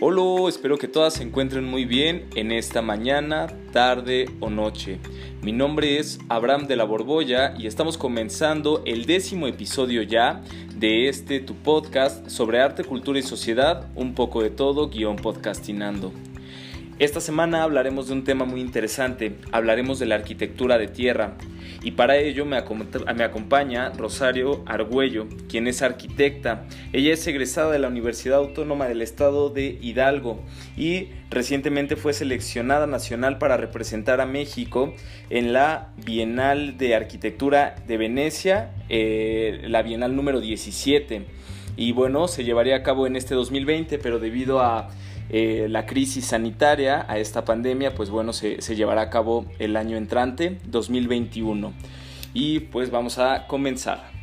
Hola, espero que todas se encuentren muy bien en esta mañana, tarde o noche. Mi nombre es Abraham de la Borbolla y estamos comenzando el décimo episodio ya de este tu podcast sobre arte, cultura y sociedad, un poco de todo, guion podcastinando. Esta semana hablaremos de un tema muy interesante, hablaremos de la arquitectura de tierra y para ello me, acompaña Rosario Argüello, quien es arquitecta. Ella es egresada de la Universidad Autónoma del Estado de Hidalgo y recientemente fue seleccionada nacional para representar a México en la Bienal de Arquitectura de Venecia, eh, la Bienal número 17. Y bueno, se llevaría a cabo en este 2020, pero debido a eh, la crisis sanitaria, a esta pandemia, pues bueno, se, se llevará a cabo el año entrante, 2021. Y pues vamos a comenzar.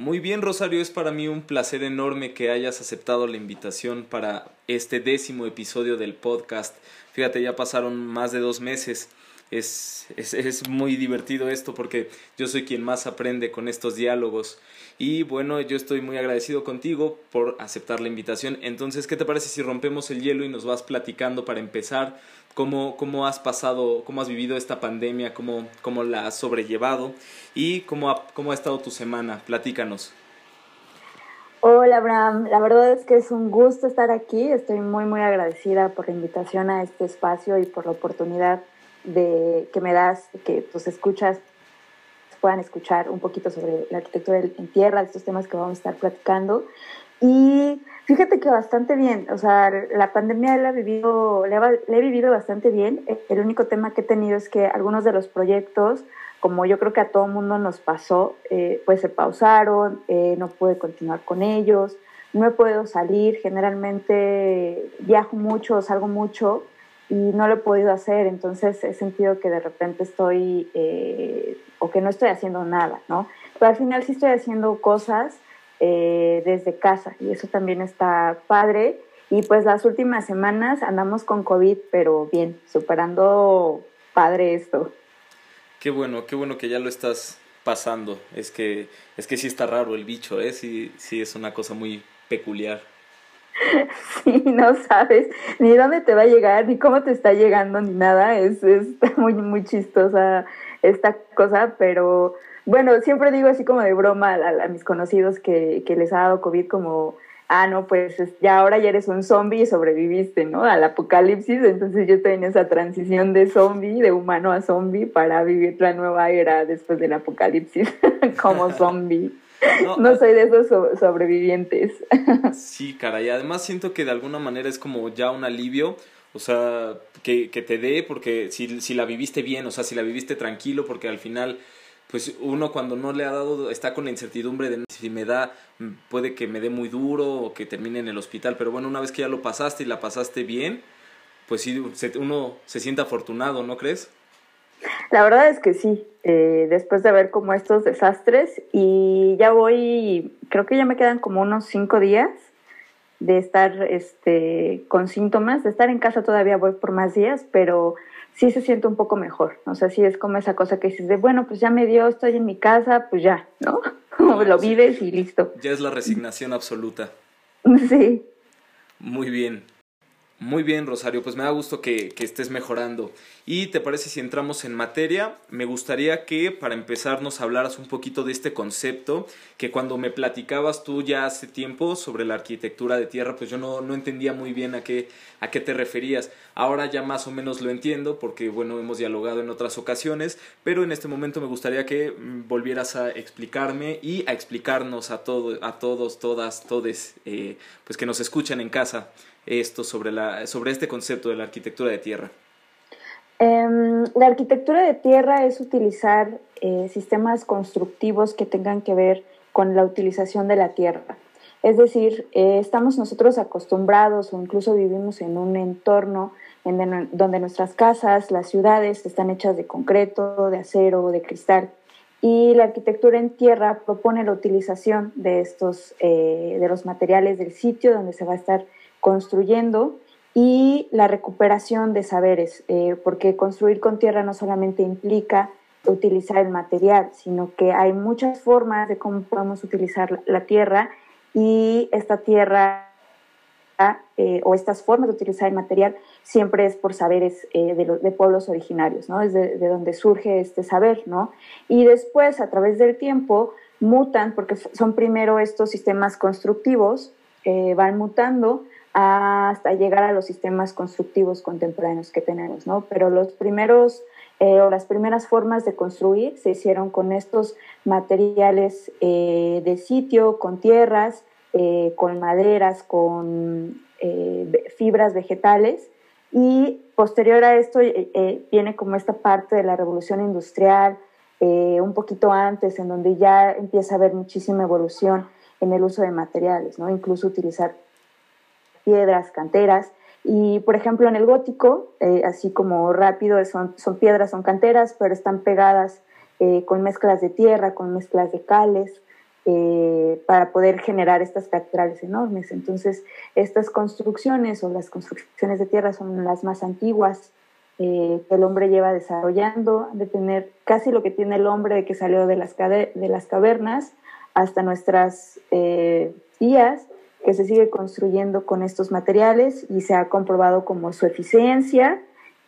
Muy bien, Rosario, es para mí un placer enorme que hayas aceptado la invitación para este décimo episodio del podcast. Fíjate, ya pasaron más de dos meses. Es, es, es, muy divertido esto porque yo soy quien más aprende con estos diálogos y bueno, yo estoy muy agradecido contigo por aceptar la invitación. Entonces, ¿qué te parece si rompemos el hielo y nos vas platicando para empezar cómo, cómo has pasado, cómo has vivido esta pandemia, cómo, cómo la has sobrellevado y cómo ha, cómo ha estado tu semana? Platícanos. Hola Abraham, la verdad es que es un gusto estar aquí. Estoy muy muy agradecida por la invitación a este espacio y por la oportunidad de que me das, que tus escuchas puedan escuchar un poquito sobre la arquitectura en tierra, de estos temas que vamos a estar platicando. Y fíjate que bastante bien, o sea, la pandemia la he vivido, la he vivido bastante bien. El único tema que he tenido es que algunos de los proyectos, como yo creo que a todo mundo nos pasó, eh, pues se pausaron, eh, no pude continuar con ellos, no he podido salir, generalmente viajo mucho, salgo mucho, y no lo he podido hacer, entonces he sentido que de repente estoy eh, o que no estoy haciendo nada, ¿no? Pero al final sí estoy haciendo cosas eh, desde casa y eso también está padre. Y pues las últimas semanas andamos con COVID, pero bien, superando padre esto. Qué bueno, qué bueno que ya lo estás pasando. Es que, es que sí está raro el bicho, ¿eh? Sí, sí es una cosa muy peculiar. Sí, no sabes ni dónde te va a llegar, ni cómo te está llegando, ni nada. Es, es muy, muy chistosa esta cosa, pero bueno, siempre digo así como de broma a, mis conocidos que, que, les ha dado COVID como, ah, no, pues ya ahora ya eres un zombie y sobreviviste, ¿no? Al apocalipsis, entonces yo estoy en esa transición de zombie, de humano a zombie, para vivir la nueva era después del apocalipsis como zombie. No, soy de esos sobrevivientes. Sí, cara, y además siento que de alguna manera es como ya un alivio, o sea, que, que te dé, porque si, si la viviste bien, o sea, si la viviste tranquilo, porque al final, pues uno cuando no le ha dado, está con la incertidumbre de si me da, puede que me dé muy duro o que termine en el hospital, pero bueno, una vez que ya lo pasaste y la pasaste bien, pues sí, uno se siente afortunado, ¿no crees? La verdad es que sí, eh, después de ver como estos desastres y ya voy, creo que ya me quedan como unos cinco días de estar este, con síntomas, de estar en casa todavía voy por más días, pero sí se siente un poco mejor, o sea, sí es como esa cosa que dices de, bueno, pues ya me dio, estoy en mi casa, pues ya, ¿no? Lo vives y listo. Ya es la resignación absoluta. Sí. Muy bien. Muy bien, Rosario, pues me da gusto que, que, estés mejorando. ¿Y te parece si entramos en materia? Me gustaría que para empezar nos hablaras un poquito de este concepto, que cuando me platicabas tú ya hace tiempo sobre la arquitectura de tierra, pues yo no, no entendía muy bien a qué, a qué te referías. Ahora ya más o menos lo entiendo porque, bueno, hemos dialogado en otras ocasiones, pero en este momento me gustaría que mm, volvieras a explicarme y a explicarnos a, todo, a todos, todas, todes, eh, pues que nos escuchan en casa esto sobre, la, sobre este concepto de la arquitectura de tierra? Em, la arquitectura de tierra es utilizar eh, sistemas constructivos que tengan que ver con la utilización de la tierra. Es decir, eh, estamos nosotros acostumbrados o incluso vivimos en un entorno en donde nuestras casas, las ciudades están hechas de concreto, de acero, de cristal. Y la arquitectura en tierra propone la utilización de estos, eh, de los materiales del sitio donde se va a estar construyendo y la recuperación de saberes, eh, porque construir con tierra no solamente implica utilizar el material, sino que hay muchas formas de cómo podemos utilizar la tierra y esta tierra eh, o estas formas de utilizar el material siempre es por saberes eh, de, pueblos originarios, ¿no? Es de, donde surge este saber, ¿no? Y después, a través del tiempo, mutan, porque son primero estos sistemas constructivos, eh, van mutando hasta llegar a los sistemas constructivos contemporáneos que tenemos, ¿no? Pero los primeros o las primeras formas de construir se hicieron con estos materiales de sitio, con tierras, eh, con maderas, con eh, fibras vegetales. Y posterior a esto eh, viene como esta parte de la revolución industrial, un poquito antes, en donde ya empieza a haber muchísima evolución en el uso de materiales, ¿no? incluso utilizar piedras, canteras. Y, por ejemplo, en el gótico, así como rápido, son, son, piedras, son canteras, pero están pegadas con mezclas de tierra, con mezclas de cales. Eh, para poder generar estas catedrales enormes. Entonces, estas construcciones o las construcciones de tierra son las más antiguas eh, que el hombre lleva desarrollando, de tener casi lo que tiene el hombre de que salió de las, de las cavernas hasta nuestras eh, días, que se sigue construyendo con estos materiales y se ha comprobado como su eficiencia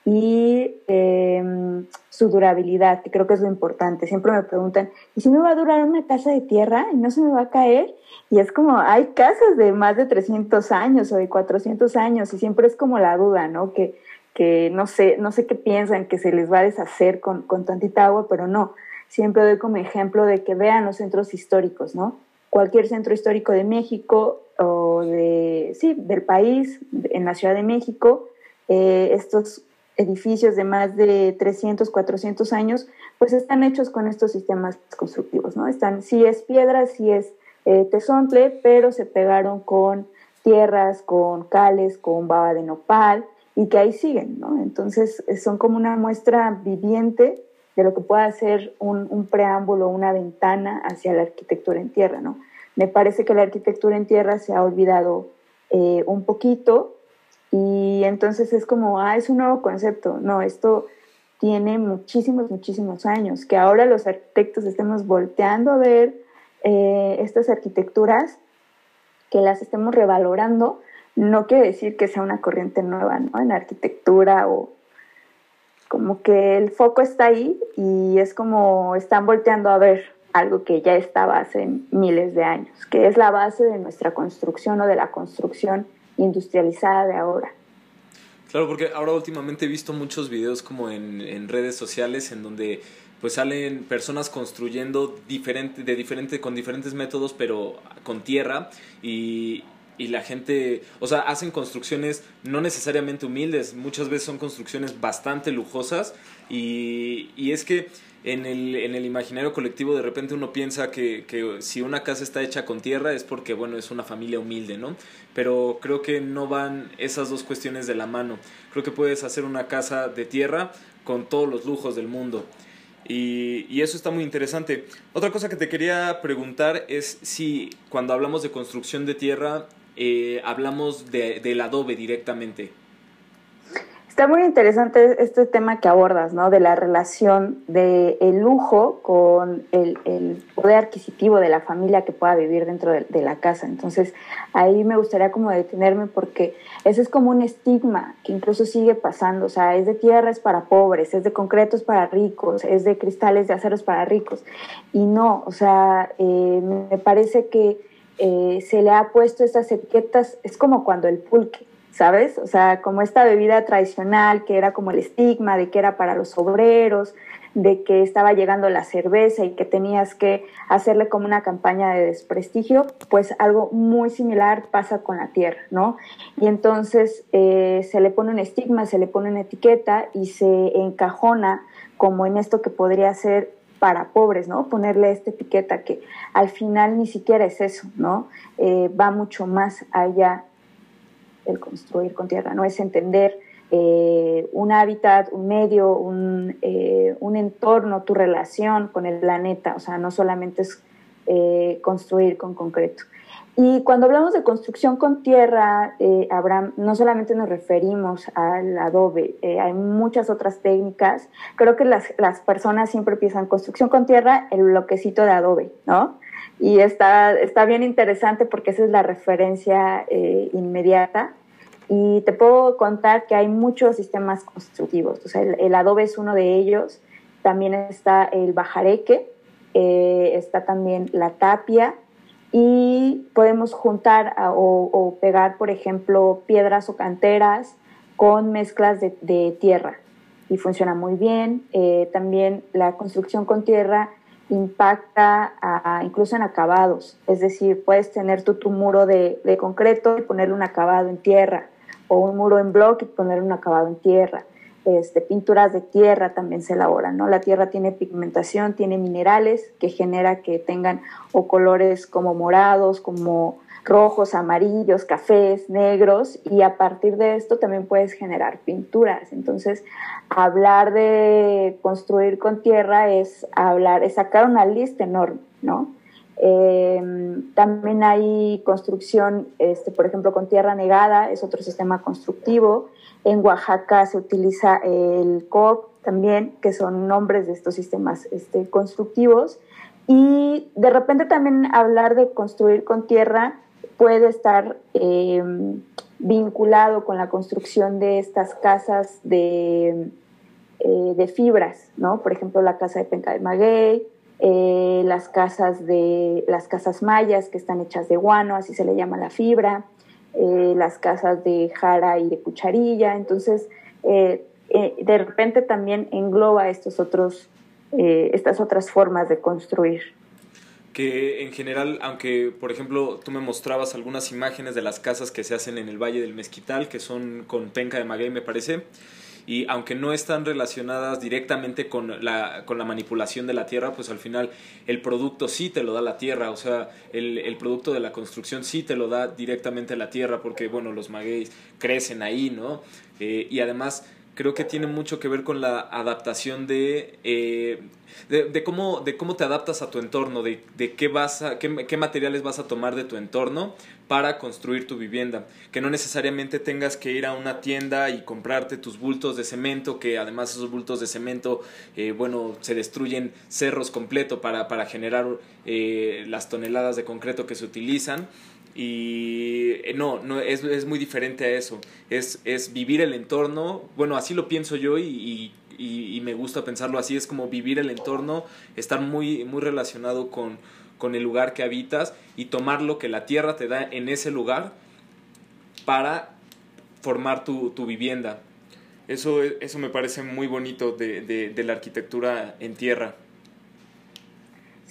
y em, su durabilidad, que creo que es lo importante. Siempre me preguntan, ¿y si me va a durar una casa de tierra y no se me va a caer? Y es como, hay casas de más de 300 años o de 400 años y siempre es como la duda, ¿no? Que, que no, sé, no sé qué piensan, que se les va a deshacer con, con tantita agua, pero no. Siempre doy como ejemplo de que vean los centros históricos, ¿no? Cualquier centro histórico de México o de, sí, del país, en la Ciudad de México, eh, estos edificios de más de 300, 400 años, pues están hechos con estos sistemas constructivos, ¿no? Están, sí es piedra, sí es eh, tesontle, pero se pegaron con tierras, con cales, con baba de nopal y que ahí siguen, ¿no? Entonces eh, son como una muestra viviente de lo que puede ser un, un preámbulo, una ventana hacia la arquitectura en tierra, ¿no? Me parece que la arquitectura en tierra se ha olvidado eh, un poquito, y entonces es como, ah, es un nuevo concepto. No, esto tiene muchísimos, muchísimos años. Que ahora los arquitectos estemos volteando a ver eh, estas arquitecturas, que las estemos revalorando, no quiere decir que sea una corriente nueva ¿no? en arquitectura o como que el foco está ahí y es como están volteando a ver algo que ya estaba hace miles de años, que es la base de nuestra construcción o de la construcción industrializada de ahora. Claro, porque ahora últimamente he visto muchos videos como en, redes sociales en donde pues salen personas construyendo diferente, de diferente, con diferentes métodos, pero con tierra y, y la gente, o sea, hacen construcciones no necesariamente humildes, muchas veces son construcciones bastante lujosas y, y es que en el, en el imaginario colectivo de repente uno piensa que, que, si una casa está hecha con tierra es porque, bueno, es una familia humilde, ¿no? Pero creo que no van esas dos cuestiones de la mano. Creo que puedes hacer una casa de tierra con todos los lujos del mundo. Y, y, eso está muy interesante. Otra cosa que te quería preguntar es si cuando hablamos de construcción de tierra eh, hablamos de, del adobe directamente. Está muy interesante este tema que abordas, ¿no? De la relación del el lujo con el, poder adquisitivo de la familia que pueda vivir dentro de, de, la casa. Entonces, ahí me gustaría como detenerme porque ese es como un estigma que incluso sigue pasando. O sea, es de tierras para pobres, es de concretos para ricos, es de cristales de aceros para ricos. Y no, o sea, eh, me parece que eh, se le ha puesto estas etiquetas, es como cuando el pulque ¿sabes? O sea, como esta bebida tradicional que era como el estigma de que era para los obreros, de que estaba llegando la cerveza y que tenías que hacerle como una campaña de desprestigio, pues algo muy similar pasa con la tierra, ¿no? Y entonces eh, se le pone un estigma, se le pone una etiqueta y se encajona como en esto que podría ser para pobres, ¿no? Ponerle esta etiqueta que al final ni siquiera es eso, ¿no? Eh, va mucho más allá el construir con tierra, ¿no? Es entender eh, un hábitat, un medio, un, eh, un, entorno, tu relación con el planeta, o sea, no solamente es eh, construir con concreto. Y cuando hablamos de construcción con tierra, Abraham, no solamente nos referimos al adobe, hay muchas otras técnicas. Creo que las, las, personas siempre piensan construcción con tierra, el bloquecito de adobe, ¿no? Y está, está bien interesante porque esa es la referencia eh, inmediata. Y te puedo contar que hay muchos sistemas constructivos. O sea, el, adobe es uno de ellos. También está el bajareque, eh, está también la tapia y podemos juntar o, pegar, por ejemplo, piedras o canteras con mezclas de, tierra y funciona muy bien. Eh, también la construcción con tierra impacta incluso en acabados, es decir, puedes tener tu, tu muro de, de, concreto y ponerle un acabado en tierra, o un muro en bloque y ponerle un acabado en tierra. Este, pinturas de tierra también se elaboran, ¿no? La tierra tiene pigmentación, tiene minerales que genera que tengan o colores como morados, como rojos, amarillos, cafés, negros, y a partir de esto también puedes generar pinturas. Entonces, hablar de construir con tierra es hablar, es sacar una lista enorme, ¿no? Em, también hay construcción, este, por ejemplo, con tierra negada, es otro sistema constructivo. En Oaxaca se utiliza el COP también, que son nombres de estos sistemas este, constructivos. Y de repente también hablar de construir con tierra puede estar em, vinculado con la construcción de estas casas de, eh, de, fibras, ¿no? Por ejemplo, la casa de Penca de Maguey, eh, las casas de las casas mayas que están hechas de guano, así se le llama la fibra, eh, las casas de jara y de cucharilla. Entonces, de repente también engloba estos otros, estas otras formas de construir que en general, aunque por ejemplo tú me mostrabas algunas imágenes de las casas que se hacen en el Valle del Mezquital, que son con penca de maguey me parece, y aunque no están relacionadas directamente con la, con la manipulación de la tierra, pues al final el producto sí te lo da la tierra, o sea, el, el producto de la construcción sí te lo da directamente la tierra, porque bueno, los magueyes crecen ahí, ¿no? Eh, y además creo que tiene mucho que ver con la adaptación de, eh, de, cómo, de cómo te adaptas a tu entorno, de, de qué, vas a, qué, qué, materiales vas a tomar de tu entorno para construir tu vivienda. Que no necesariamente tengas que ir a una tienda y comprarte tus bultos de cemento, que además esos bultos de cemento, eh, bueno, se destruyen cerros completos para, para generar eh, las toneladas de concreto que se utilizan. Y eh, no, no es, es, muy diferente a eso. Es, es vivir el entorno. Bueno, así lo pienso yo y, y, y, me gusta pensarlo así. Es como vivir el entorno, estar muy, muy relacionado con, con el lugar que habitas y tomar lo que la tierra te da en ese lugar para formar tu, tu vivienda. Eso, eso me parece muy bonito de, de, de la arquitectura en tierra.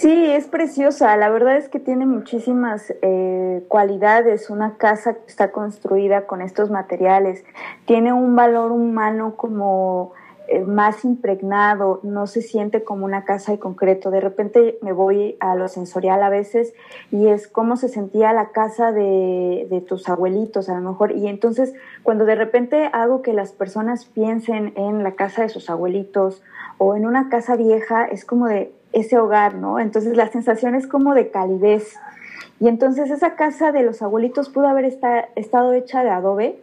Sí, es preciosa. La verdad es que tiene muchísimas eh, cualidades. Una casa que está construida con estos materiales tiene un valor humano como eh, más impregnado. No se siente como una casa de concreto. De repente me voy a lo sensorial a veces y es como se sentía la casa de, de tus abuelitos a lo mejor. Y entonces cuando de repente hago que las personas piensen en la casa de sus abuelitos o en una casa vieja, es como de ese hogar, ¿no? Entonces la sensación es como de calidez. Y entonces esa casa de los abuelitos pudo haber estado hecha de adobe,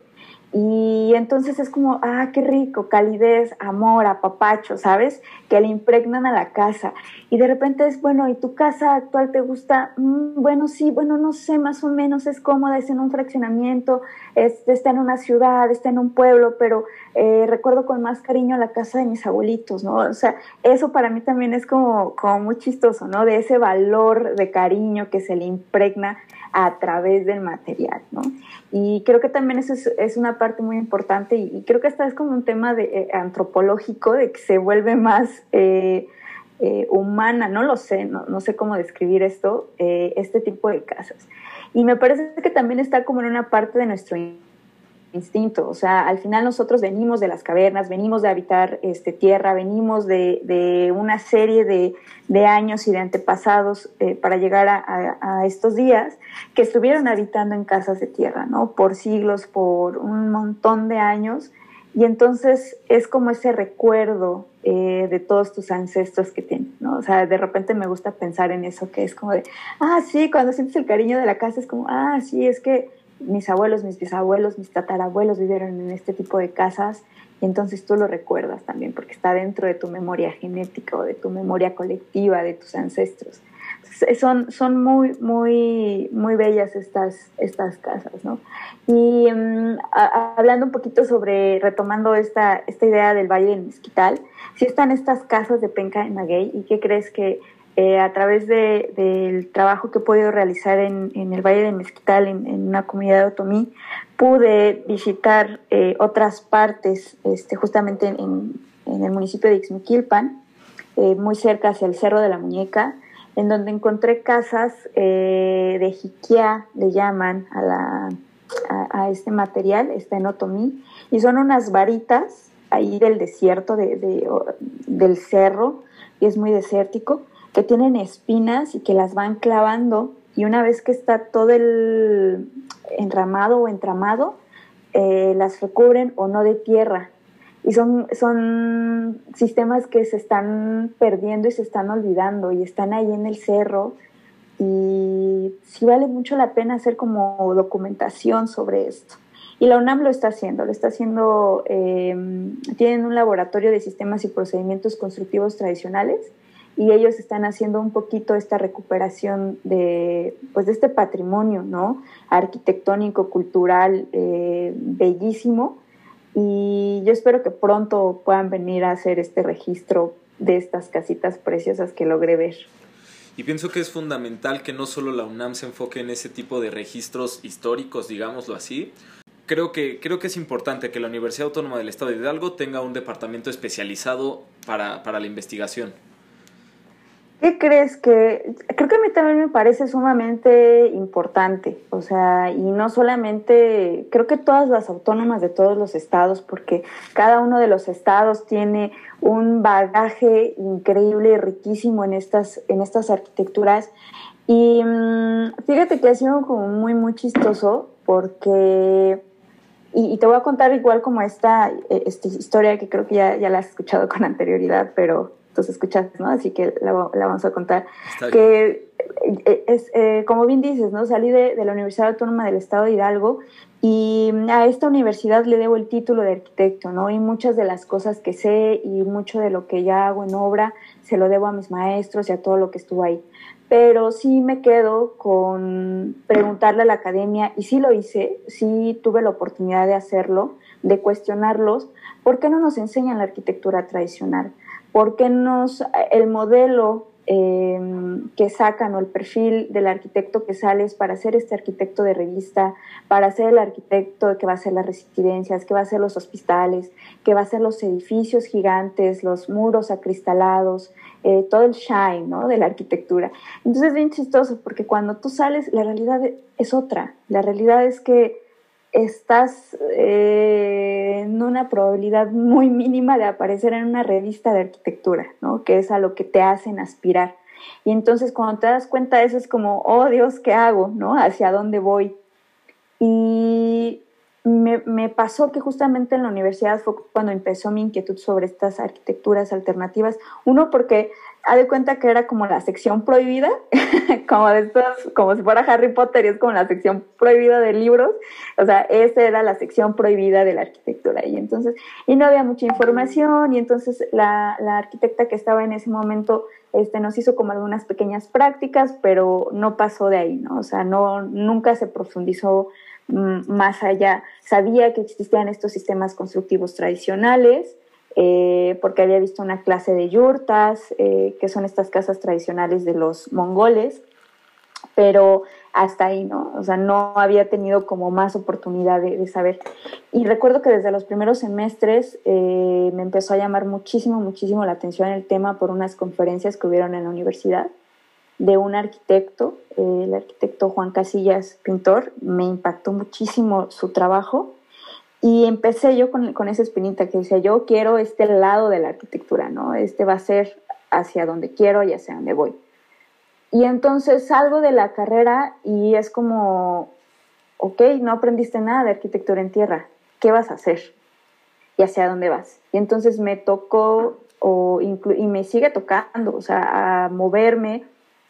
y entonces es como, ah, qué rico, calidez, amor, apapacho, ¿sabes? Que le impregnan a la casa. Y de repente es, bueno, ¿y tu casa actual te gusta? Mm, bueno, sí, bueno, no sé, más o menos es cómoda, es en un fraccionamiento, es, está en una ciudad, está en un pueblo, pero eh, recuerdo con más cariño la casa de mis abuelitos, ¿no? O sea, eso para mí también es como, como muy chistoso, ¿no? De ese valor de cariño que se le impregna a través del material, ¿no? Y creo que también eso es, una parte muy importante y, creo que esta es como un tema de, eh, antropológico, de que se vuelve más eh, eh, humana, no lo sé, no, no, sé cómo describir esto, este tipo de casas. Y me parece que también está como en una parte de nuestro instinto, o sea, al final nosotros venimos de las cavernas, venimos de habitar este, tierra, venimos de, una serie de, años y de antepasados eh, para llegar a, estos días que estuvieron habitando en casas de tierra, ¿no? Por siglos, por un montón de años, y entonces es como ese recuerdo eh, de todos tus ancestros que tienen, ¿no? O sea, de repente me gusta pensar en eso, que es como de, ah, sí, cuando sientes el cariño de la casa es como, ah, sí, es que mis abuelos, mis bisabuelos, mis tatarabuelos vivieron en este tipo de casas y entonces tú lo recuerdas también porque está dentro de tu memoria genética o de tu memoria colectiva de tus ancestros. son, son muy, muy, muy bellas estas, estas casas, ¿no? Y mm, hablando un poquito sobre, retomando esta, esta idea del Valle del Mezquital, si están estas casas de penca en Maguey, ¿y qué crees que eh, a través del trabajo que he podido realizar en, el Valle del Mezquital, en, una comunidad de Otomí, pude visitar eh, otras partes, este, justamente en, el municipio de Ixmiquilpan, eh, muy cerca hacia el Cerro de la Muñeca, en donde encontré casas de jiquia, le llaman a, la, a, este material, está en Otomí, y son unas varitas ahí del desierto, del cerro, y es muy desértico, que tienen espinas y que las van clavando y una vez que está todo el enramado o entramado, eh, las recubren o no de tierra. Y son, son sistemas que se están perdiendo y se están olvidando y están ahí en el cerro y sí vale mucho la pena hacer como documentación sobre esto. Y la UNAM lo está haciendo, lo está haciendo, eh, tienen un laboratorio de sistemas y procedimientos constructivos tradicionales y ellos están haciendo un poquito esta recuperación de, pues, de este patrimonio ¿no? arquitectónico, cultural, eh, bellísimo. Y yo espero que pronto puedan venir a hacer este registro de estas casitas preciosas que logré ver. Y pienso que es fundamental que no solo la UNAM se enfoque en ese tipo de registros históricos, digámoslo así. Creo que, creo que es importante que la Universidad Autónoma del Estado de Hidalgo tenga un departamento especializado para, para la investigación. ¿Qué crees que? Creo que a mí también me parece sumamente importante, o sea, y no solamente, creo que todas las autónomas de todos los estados, porque cada uno de los estados tiene un bagaje increíble y riquísimo en estas, en estas arquitecturas. Y mm, fíjate que ha sido como muy, muy chistoso, porque y, te voy a contar igual como esta, e, esta historia que creo que ya, ya la has escuchado con anterioridad, pero tus escuchas, ¿no? Así que la, vamos a contar. que eh, es, eh, como bien dices, ¿no? Salí de, la Universidad Autónoma del Estado de Hidalgo y a esta universidad le debo el título de arquitecto, ¿no? Y muchas de las cosas que sé y mucho de lo que ya hago en obra se lo debo a mis maestros y a todo lo que estuvo ahí. Pero sí me quedo con preguntarle a la academia, y sí lo hice, sí tuve la oportunidad de hacerlo, de cuestionarlos, ¿por qué no nos enseñan la arquitectura tradicional? ¿Por qué nos, el modelo eh, que sacan o el perfil del arquitecto que sale es para ser este arquitecto de revista, para ser el arquitecto que va a hacer las residencias, que va a hacer los hospitales, que va a hacer los edificios gigantes, los muros acristalados, eh, todo el shine ¿no? de la arquitectura. Entonces es bien chistoso porque cuando tú sales la realidad es otra. La realidad es que estás eh, en una probabilidad muy mínima de aparecer en una revista de arquitectura, ¿no? Que es a lo que te hacen aspirar. Y entonces cuando te das cuenta eso es como, oh Dios, ¿qué hago? ¿No? ¿Hacia dónde voy? Y me, me, pasó que justamente en la universidad fue cuando empezó mi inquietud sobre estas arquitecturas alternativas. Uno, porque ha de cuenta que era como la sección prohibida, como de estos, como si fuera Harry Potter y es como la sección prohibida de libros. O sea, esa era la sección prohibida de la arquitectura. Y entonces, y no había mucha información, y entonces la, la arquitecta que estaba en ese momento este, nos hizo como algunas pequeñas prácticas, pero no pasó de ahí, ¿no? O sea, no, nunca se profundizó Mm, más allá. Sabía que existían estos sistemas constructivos tradicionales, eh, porque había visto una clase de yurtas, eh, que son estas casas tradicionales de los mongoles, pero hasta ahí, ¿no? O sea, no había tenido como más oportunidad de, saber. Y recuerdo que desde los primeros semestres eh, me empezó a llamar muchísimo, muchísimo la atención el tema por unas conferencias que hubieron en la universidad de un arquitecto, eh, el arquitecto Juan Casillas Pintor, me impactó muchísimo su trabajo y empecé yo con, con, esa espinita que decía, yo quiero este lado de la arquitectura, ¿no? Este va a ser hacia donde quiero y hacia donde voy. Y entonces salgo de la carrera y es como, ok, no aprendiste nada de arquitectura en tierra, ¿qué vas a hacer? ¿Y hacia dónde vas? Y entonces me tocó o y me sigue tocando, o sea, a moverme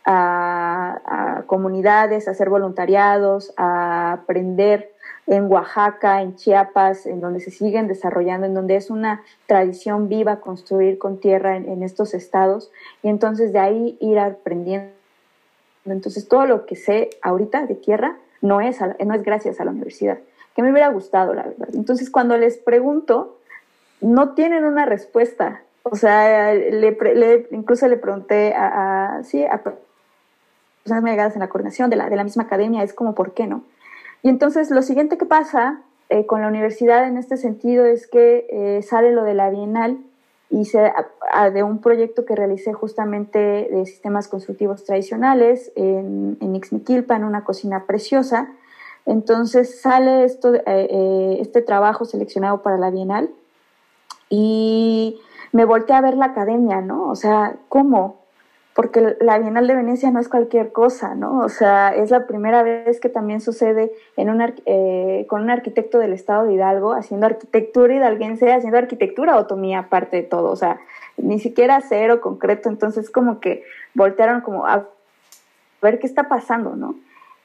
a, comunidades, a hacer voluntariados, a aprender en Oaxaca, en Chiapas, en donde se siguen desarrollando, en donde es una tradición viva construir con tierra en, estos estados, y entonces de ahí ir aprendiendo Entonces, todo lo que sé ahorita de tierra no es, no es gracias a la universidad, que me hubiera gustado, la verdad. Entonces, cuando les pregunto, no tienen una respuesta. O sea, incluso le pregunté a, sí, a personas medias en la coordinación de la, de la misma academia, es como, ¿por qué no? Y entonces, lo siguiente que pasa eh, con la universidad en este sentido es que eh, sale lo de la Bienal hice de un proyecto que realicé justamente de sistemas constructivos tradicionales en, en en una cocina preciosa. Entonces sale esto, eh, este trabajo seleccionado para la Bienal y me volteé a ver la academia, ¿no? O sea, ¿cómo? Porque la Bienal de Venecia no es cualquier cosa, ¿no? O sea, es la primera vez que también sucede en un, eh, con un arquitecto del estado de Hidalgo haciendo arquitectura hidalguense, haciendo arquitectura otomía aparte de todo, o sea, ni siquiera cero concreto, entonces como que voltearon como a ver qué está pasando, ¿no?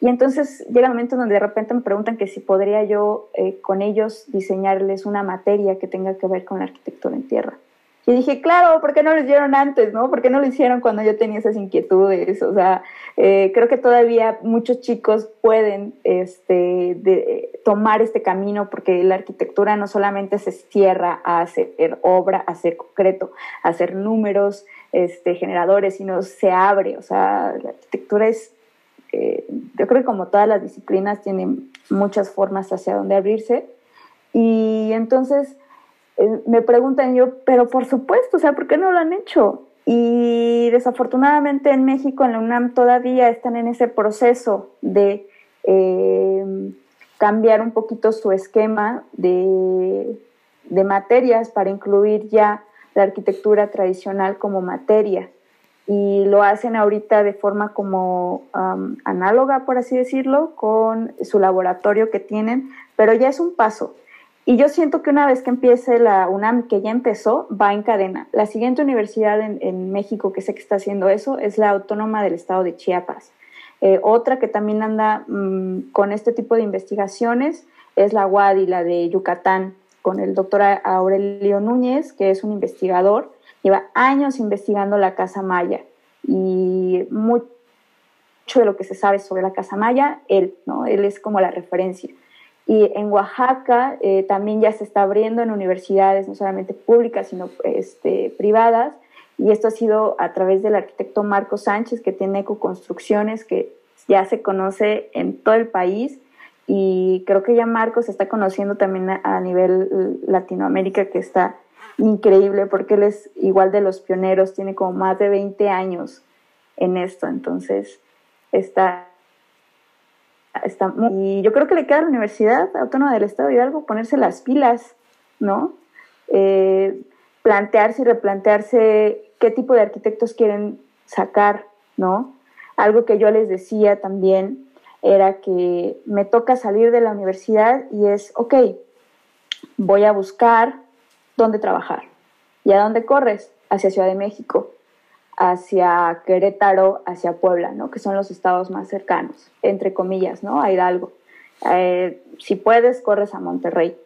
Y entonces llega el momento donde de repente me preguntan que si podría yo eh, con ellos diseñarles una materia que tenga que ver con la arquitectura en tierra. Y dije, claro, ¿por qué no lo hicieron antes, no? ¿Por qué no lo hicieron cuando yo tenía esas inquietudes? O sea, eh, creo que todavía muchos chicos pueden este, de, tomar este camino porque la arquitectura no solamente se cierra a hacer obra, a hacer concreto, a hacer números este, generadores, sino se abre. O sea, la arquitectura es, eh, yo creo que como todas las disciplinas, tiene muchas formas hacia dónde abrirse. Y entonces eh, me preguntan yo, pero por supuesto, o sea, ¿por qué no lo han hecho? Y desafortunadamente en México, en la UNAM, todavía están en ese proceso de eh, cambiar un poquito su esquema de, de, materias para incluir ya la arquitectura tradicional como materia. Y lo hacen ahorita de forma como análoga, por así decirlo, con su laboratorio que tienen, pero ya es un paso. Y yo siento que una vez que empiece la UNAM, que ya empezó, va en cadena. La siguiente universidad en, México que sé que está haciendo eso es la Autónoma del Estado de Chiapas. Eh, otra que también anda mm, con este tipo de investigaciones es la UADI, la de Yucatán, con el doctor Aurelio Núñez, que es un investigador. Lleva años investigando la Casa Maya y mucho de lo que se sabe sobre la Casa Maya, él, ¿no? Él es como la referencia. Y en Oaxaca eh, también ya se está abriendo en universidades, no solamente públicas, sino este, privadas. Y esto ha sido a través del arquitecto Marco Sánchez, que tiene ecoconstrucciones que ya se conoce en todo el país. Y creo que ya Marco se está conociendo también a, nivel Latinoamérica, que está increíble porque él es igual de los pioneros, tiene como más de 20 años en esto. Entonces, está y yo creo que le queda a la Universidad Autónoma del Estado de Hidalgo ponerse las pilas, ¿no? Eh, plantearse y replantearse qué tipo de arquitectos quieren sacar, ¿no? Algo que yo les decía también era que me toca salir de la universidad y es, ok, voy a buscar dónde trabajar. ¿Y a dónde corres? Hacia Ciudad de México hacia Querétaro, hacia Puebla, ¿no? que son los estados más cercanos, entre comillas, ¿no? a Hidalgo. Eh, si puedes, corres a Monterrey.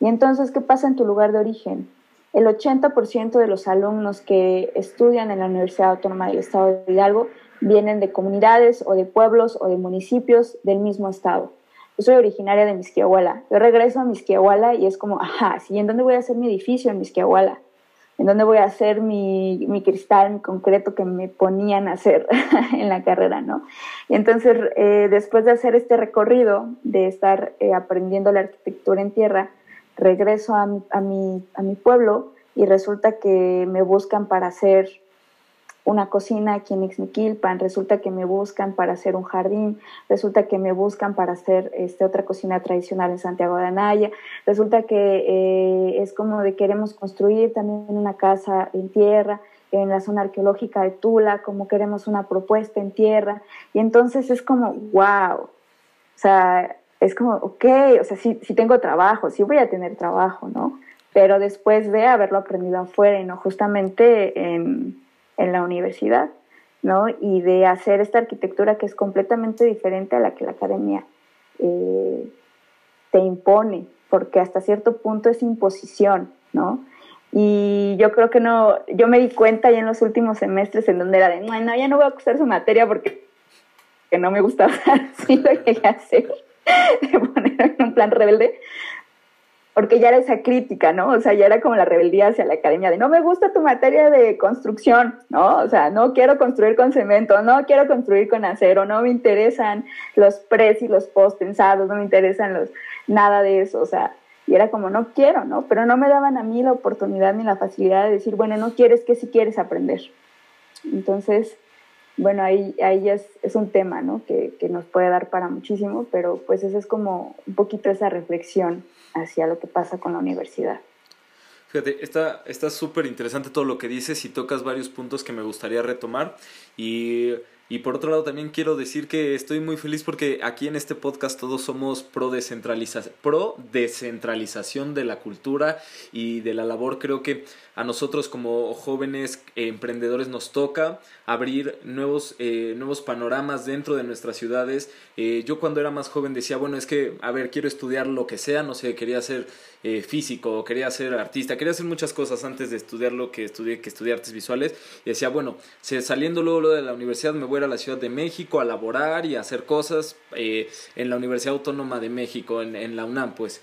Y entonces, ¿qué pasa en tu lugar de origen? El 80% de los alumnos que estudian en la Universidad Autónoma del Estado de Hidalgo vienen de comunidades o de pueblos o de municipios del mismo estado. Yo soy originaria de Misquiahuala. Yo regreso a Misquiahuala y es como, ajá, ¿y en dónde voy a hacer mi edificio en Misquiahuala? En dónde voy a hacer mi, mi, cristal, mi concreto que me ponían a hacer en la carrera, ¿no? Y entonces, eh, después de hacer este recorrido, de estar eh, aprendiendo la arquitectura en tierra, regreso a a, mi, a mi pueblo y resulta que me buscan para hacer una cocina aquí en Ixmiquilpan, resulta que me buscan para hacer un jardín, resulta que me buscan para hacer este, otra cocina tradicional en Santiago de Anaya, resulta que eh, es como de queremos construir también una casa en tierra en la zona arqueológica de Tula, como queremos una propuesta en tierra, y entonces es como, wow, o sea, es como, ok, o sea, sí, sí tengo trabajo, sí voy a tener trabajo, ¿no? Pero después de haberlo aprendido afuera y no justamente en en la universidad, ¿no? Y de hacer esta arquitectura que es completamente diferente a la que la academia eh, te impone, porque hasta cierto punto es imposición, ¿no? Y yo creo que no, yo me di cuenta ya en los últimos semestres en donde era de, no, no ya no voy a cursar su materia porque que no me gustaba, sí lo a hacer, de poner en un plan rebelde, porque ya era esa crítica, ¿no? O sea, ya era como la rebeldía hacia la academia de no me gusta tu materia de construcción, ¿no? O sea, no quiero construir con cemento, no quiero construir con acero, no me interesan los pres y los post pensados, no me interesan los nada de eso, o sea, y era como no quiero, ¿no? Pero no me daban a mí la oportunidad ni la facilidad de decir, bueno, no quieres que si quieres aprender. Entonces, bueno, ahí, ahí es, es un tema, ¿no? Que, que nos puede dar para muchísimo, pero pues esa es como un poquito esa reflexión hacia lo que pasa con la universidad. Fíjate, está súper interesante todo lo que dices y tocas varios puntos que me gustaría retomar. Y, y, por otro lado también quiero decir que estoy muy feliz porque aquí en este podcast todos somos pro, descentraliza pro descentralización de la cultura y de la labor. Creo que a nosotros como jóvenes emprendedores nos toca abrir nuevos, eh, nuevos panoramas dentro de nuestras ciudades. Eh, yo cuando era más joven decía, bueno, es que, a ver, quiero estudiar lo que sea, no sé, quería ser eh, físico, quería ser artista, quería hacer muchas cosas antes de estudiar lo que estudié, que estudié artes visuales. Y decía, bueno, saliendo luego de la universidad me voy a, ir a la Ciudad de México a laborar y a hacer cosas en la Universidad Autónoma de México, en, en la UNAM, pues.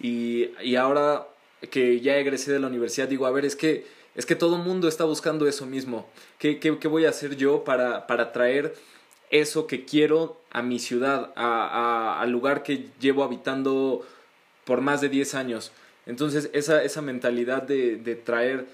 Y, y ahora que ya egresé de la universidad, digo, a ver, es que, es que todo el mundo está buscando eso mismo. ¿Qué, qué, qué voy a hacer yo para, para traer eso que quiero a mi ciudad, a, al lugar que llevo habitando por más de 10 años? Entonces, esa, esa mentalidad de, de traer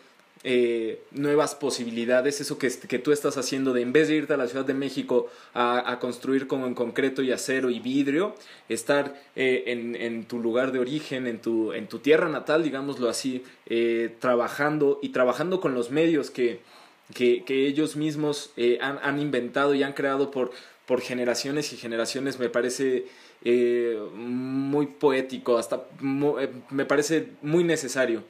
eh, nuevas posibilidades, eso que, que, tú estás haciendo de en vez de irte a la Ciudad de México a, construir como en concreto y acero y vidrio, estar eh, en, en, tu lugar de origen, en tu, en tu tierra natal, digámoslo así, eh, trabajando y trabajando con los medios que, que, que ellos mismos han, han, inventado y han creado por, por generaciones y generaciones, me parece muy poético, hasta me parece muy necesario.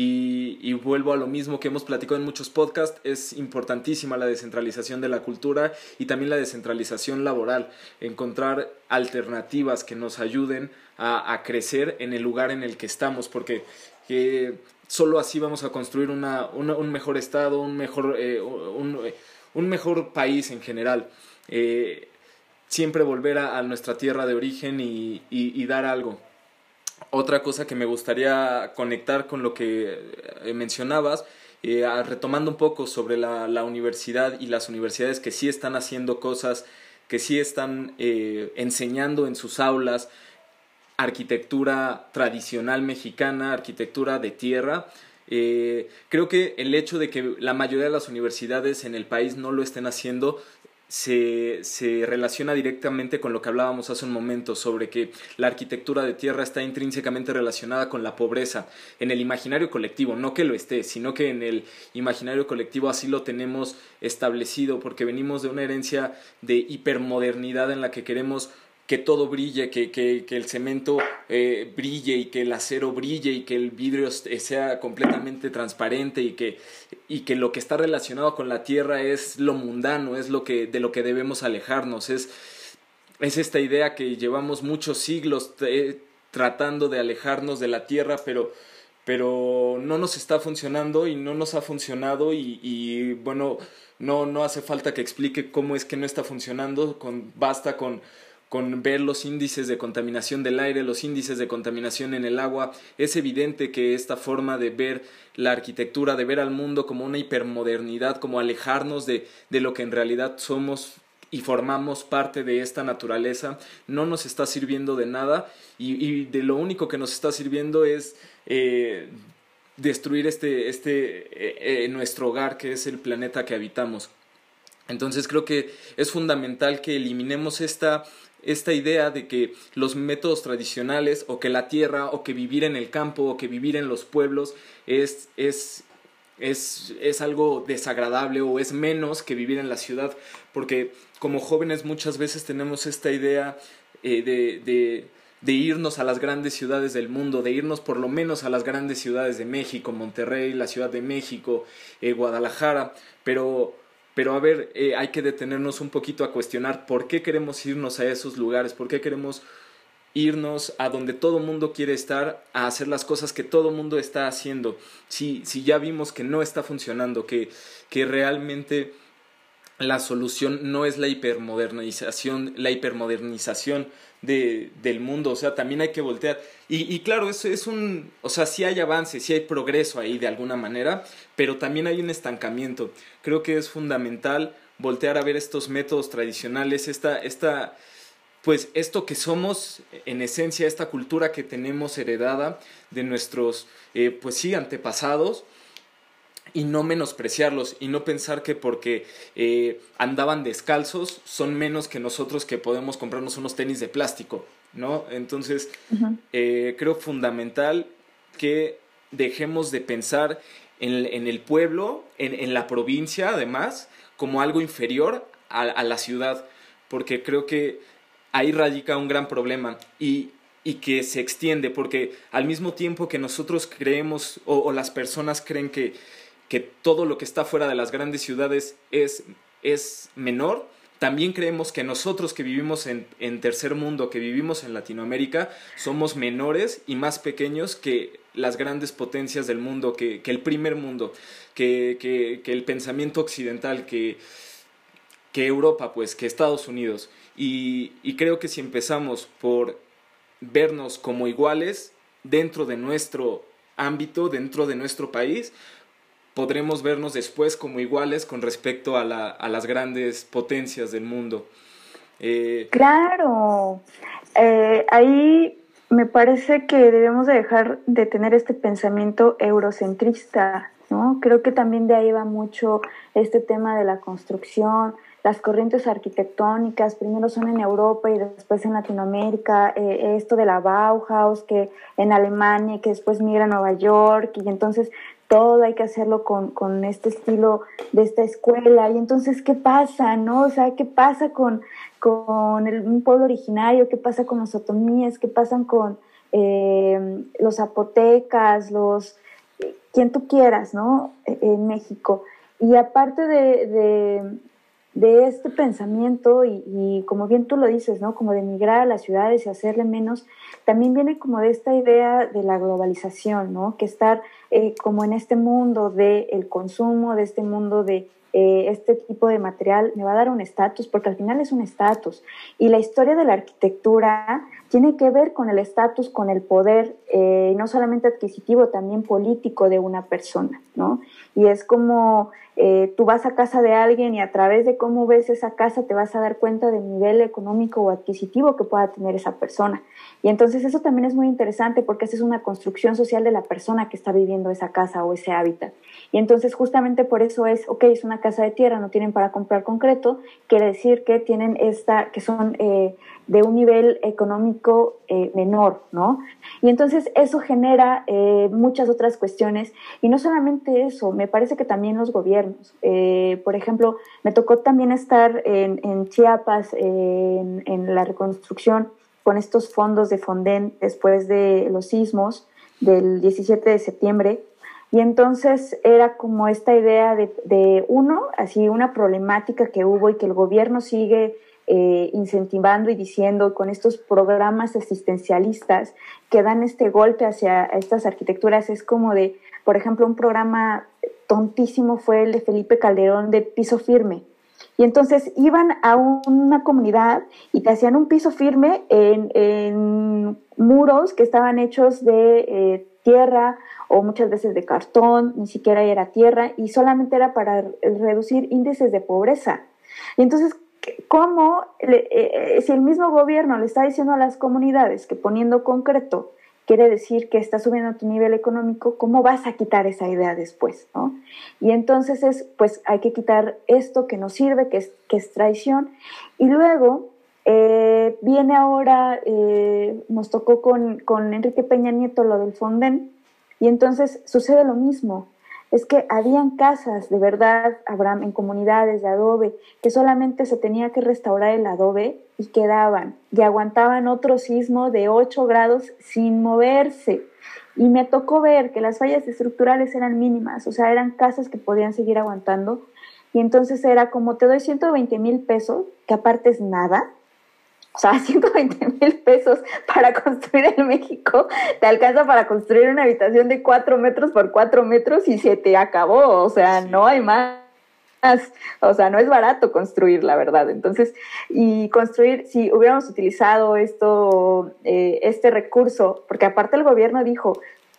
Y, vuelvo a lo mismo que hemos platicado en muchos podcasts, es importantísima la descentralización de la cultura y también la descentralización laboral, encontrar alternativas que nos ayuden a, crecer en el lugar en el que estamos, porque solo así vamos a construir una, un mejor estado, un mejor, eh, un, mejor país en general. Eh, siempre volver a, nuestra tierra de origen y dar algo otra cosa que me gustaría conectar con lo que eh, mencionabas, eh, retomando un poco sobre la, la, universidad y las universidades que sí están haciendo cosas, que sí están eh, enseñando en sus aulas arquitectura tradicional mexicana, arquitectura de tierra. creo que el hecho de que la mayoría de las universidades en el país no lo estén haciendo se, se, relaciona directamente con lo que hablábamos hace un momento sobre que la arquitectura de tierra está intrínsecamente relacionada con la pobreza en el imaginario colectivo, no que lo esté, sino que en el imaginario colectivo así lo tenemos establecido porque venimos de una herencia de hipermodernidad en la que queremos que todo brille, que, que, que el cemento eh, brille y que el acero brille y que el vidrio eh, sea completamente transparente y que, y que lo que está relacionado con la tierra es lo mundano, es lo que, de lo que debemos alejarnos, es, es esta idea que llevamos muchos siglos eh, tratando de alejarnos de la tierra, pero, pero no nos está funcionando y no nos ha funcionado y, y bueno, no, no hace falta que explique cómo es que no está funcionando, con, basta con con ver los índices de contaminación del aire, los índices de contaminación en el agua, es evidente que esta forma de ver la arquitectura, de ver al mundo como una hipermodernidad, como alejarnos de, de lo que en realidad somos y formamos parte de esta naturaleza, no nos está sirviendo de nada y, de lo único que nos está sirviendo es eh, destruir este, este eh, eh, nuestro hogar que es el planeta que habitamos. Entonces creo que es fundamental que eliminemos esta esta idea de que los métodos tradicionales o que la tierra o que vivir en el campo o que vivir en los pueblos es, es, es, es algo desagradable o es menos que vivir en la ciudad, porque como jóvenes muchas veces tenemos esta idea eh, de, de, irnos a las grandes ciudades del mundo, de irnos por lo menos a las grandes ciudades de México, Monterrey, la Ciudad de México, eh, Guadalajara, pero pero a ver, eh, hay que detenernos un poquito a cuestionar por qué queremos irnos a esos lugares, por qué queremos irnos a donde todo mundo quiere estar, a hacer las cosas que todo mundo está haciendo. Si, si ya vimos que no está funcionando, que, que realmente la solución no es la hipermodernización, la hipermodernización de, del mundo, o sea, también hay que voltear. Y, y claro, eso es un, o sea, sí hay avance, sí hay progreso ahí de alguna manera, pero también hay un estancamiento. Creo que es fundamental voltear a ver estos métodos tradicionales, esta, esta, pues esto que somos en esencia, esta cultura que tenemos heredada de nuestros, eh, pues sí, antepasados, y no menospreciarlos y no pensar que porque eh, andaban descalzos son menos que nosotros que podemos comprarnos unos tenis de plástico, ¿no? Entonces, eh, creo fundamental que dejemos de pensar en, el pueblo, en, la provincia, además, como algo inferior a, la ciudad, porque creo que ahí radica un gran problema y, y que se extiende, porque al mismo tiempo que nosotros creemos o las personas creen que que todo lo que está fuera de las grandes ciudades es, es menor, también creemos que nosotros que vivimos en, en, tercer mundo, que vivimos en Latinoamérica, somos menores y más pequeños que las grandes potencias del mundo, que, que el primer mundo, que, que, el pensamiento occidental, que, que Europa, pues, que Estados Unidos. Y, y creo que si empezamos por vernos como iguales dentro de nuestro ámbito, dentro de nuestro país, podremos vernos después como iguales con respecto a, la, a las grandes potencias del mundo. Eh, claro, eh, ahí me parece que debemos de dejar de tener este pensamiento eurocentrista, ¿no? Creo que también de ahí va mucho este tema de la construcción, las corrientes arquitectónicas, primero son en Europa y después en Latinoamérica, eh, esto de la Bauhaus, que en Alemania, que después migra a Nueva York, y entonces todo hay que hacerlo con, con, este estilo de esta escuela. Y entonces, ¿qué pasa? ¿No? O sea, ¿qué pasa con, con el, un pueblo originario? ¿Qué pasa con los otomíes? ¿Qué pasa con eh, los zapotecas? Los, quien tú quieras, ¿no? E, en México. Y aparte de, de, de este pensamiento, y, como bien tú lo dices, ¿no? Como de emigrar a las ciudades y hacerle menos, también viene como de esta idea de la globalización, ¿no? Que estar eh, como en este mundo del el consumo, de este mundo de eh, este tipo de material me va a dar un estatus, porque al final es un estatus. Y la historia de la arquitectura tiene que ver con el estatus, con el poder, eh, no solamente adquisitivo, también político de una persona, ¿no? Y es como eh, tú vas a casa de alguien y a través de cómo ves esa casa te vas a dar cuenta del nivel económico o adquisitivo que pueda tener esa persona. Y entonces eso también es muy interesante porque esa es una construcción social de la persona que está viviendo esa casa o ese hábitat. Y entonces justamente por eso es, ok, es una casa de tierra, no tienen para comprar concreto, quiere decir que tienen esta, que son eh, de un nivel económico eh, menor, ¿no? Y entonces eso genera eh, muchas otras cuestiones y no solamente eso, me parece que también los gobiernos, por ejemplo, me tocó también estar en, en Chiapas en, en la reconstrucción con estos fondos de Fonden después de los sismos del 17 de septiembre. Y entonces era como esta idea de, uno, así una problemática que hubo y que el gobierno sigue eh, incentivando y diciendo con estos programas asistencialistas que dan este golpe hacia estas arquitecturas. Es como de, por ejemplo, un programa tontísimo fue el de Felipe Calderón de piso firme y entonces iban a una comunidad y te hacían un piso firme en, muros que estaban hechos de eh, tierra o muchas veces de cartón, ni siquiera era tierra y solamente era para reducir índices de pobreza. Y entonces, ¿cómo, eh, eh, si el mismo gobierno le está diciendo a las comunidades que poniendo concreto quiere decir que estás subiendo tu nivel económico, ¿cómo vas a quitar esa idea después? ¿no? Y entonces es, pues hay que quitar esto que nos sirve, que es, que es traición. Y luego eh, viene ahora, eh, nos tocó con, Enrique Peña Nieto lo del Fonden, y entonces sucede lo mismo es que habían casas de verdad, Abraham, en comunidades de adobe, que solamente se tenía que restaurar el adobe y quedaban, y aguantaban otro sismo de 8 grados sin moverse. Y me tocó ver que las fallas estructurales eran mínimas, o sea, eran casas que podían seguir aguantando. Y entonces era como te doy 120 mil pesos, que aparte es nada, o sea, 120 mil pesos para construir en México, te alcanza para construir una habitación de 4 metros por 4 metros y se te acabó, o sea, no hay más. o sea, no es barato construir, la verdad. Entonces, y construir, si hubiéramos utilizado esto, eh, este recurso, porque aparte el gobierno dijo,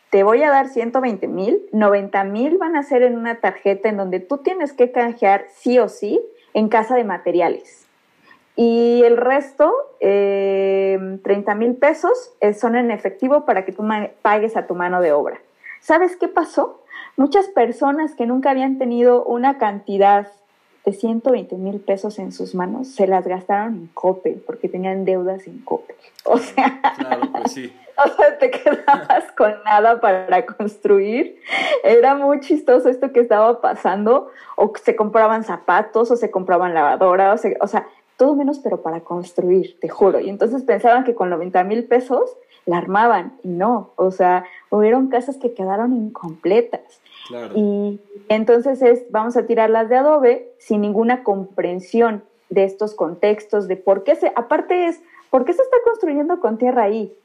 te voy a dar 120 mil, 90 mil van a ser en una tarjeta en donde tú tienes que canjear sí o sí en casa de materiales. Y el resto, eh, 30 mil pesos, eh, son en efectivo para que tú pagues a tu mano de obra. ¿Sabes qué pasó? Muchas personas que nunca habían tenido una cantidad de 120 mil pesos en sus manos se las gastaron en Coppel porque tenían deudas en Coppel. O sea, claro, pues sí. o sea, te quedabas con nada para construir. Era muy chistoso esto que estaba pasando. O se compraban zapatos, o se compraban lavadora, o, o sea, todo menos pero para construir, te juro. Y entonces pensaban que con 90 mil pesos la armaban y no, o sea, hubieron casas que quedaron incompletas. Y entonces es, vamos a tirarlas de adobe sin ninguna comprensión de estos contextos, de por qué se, aparte es, ¿por qué se está construyendo con tierra ahí?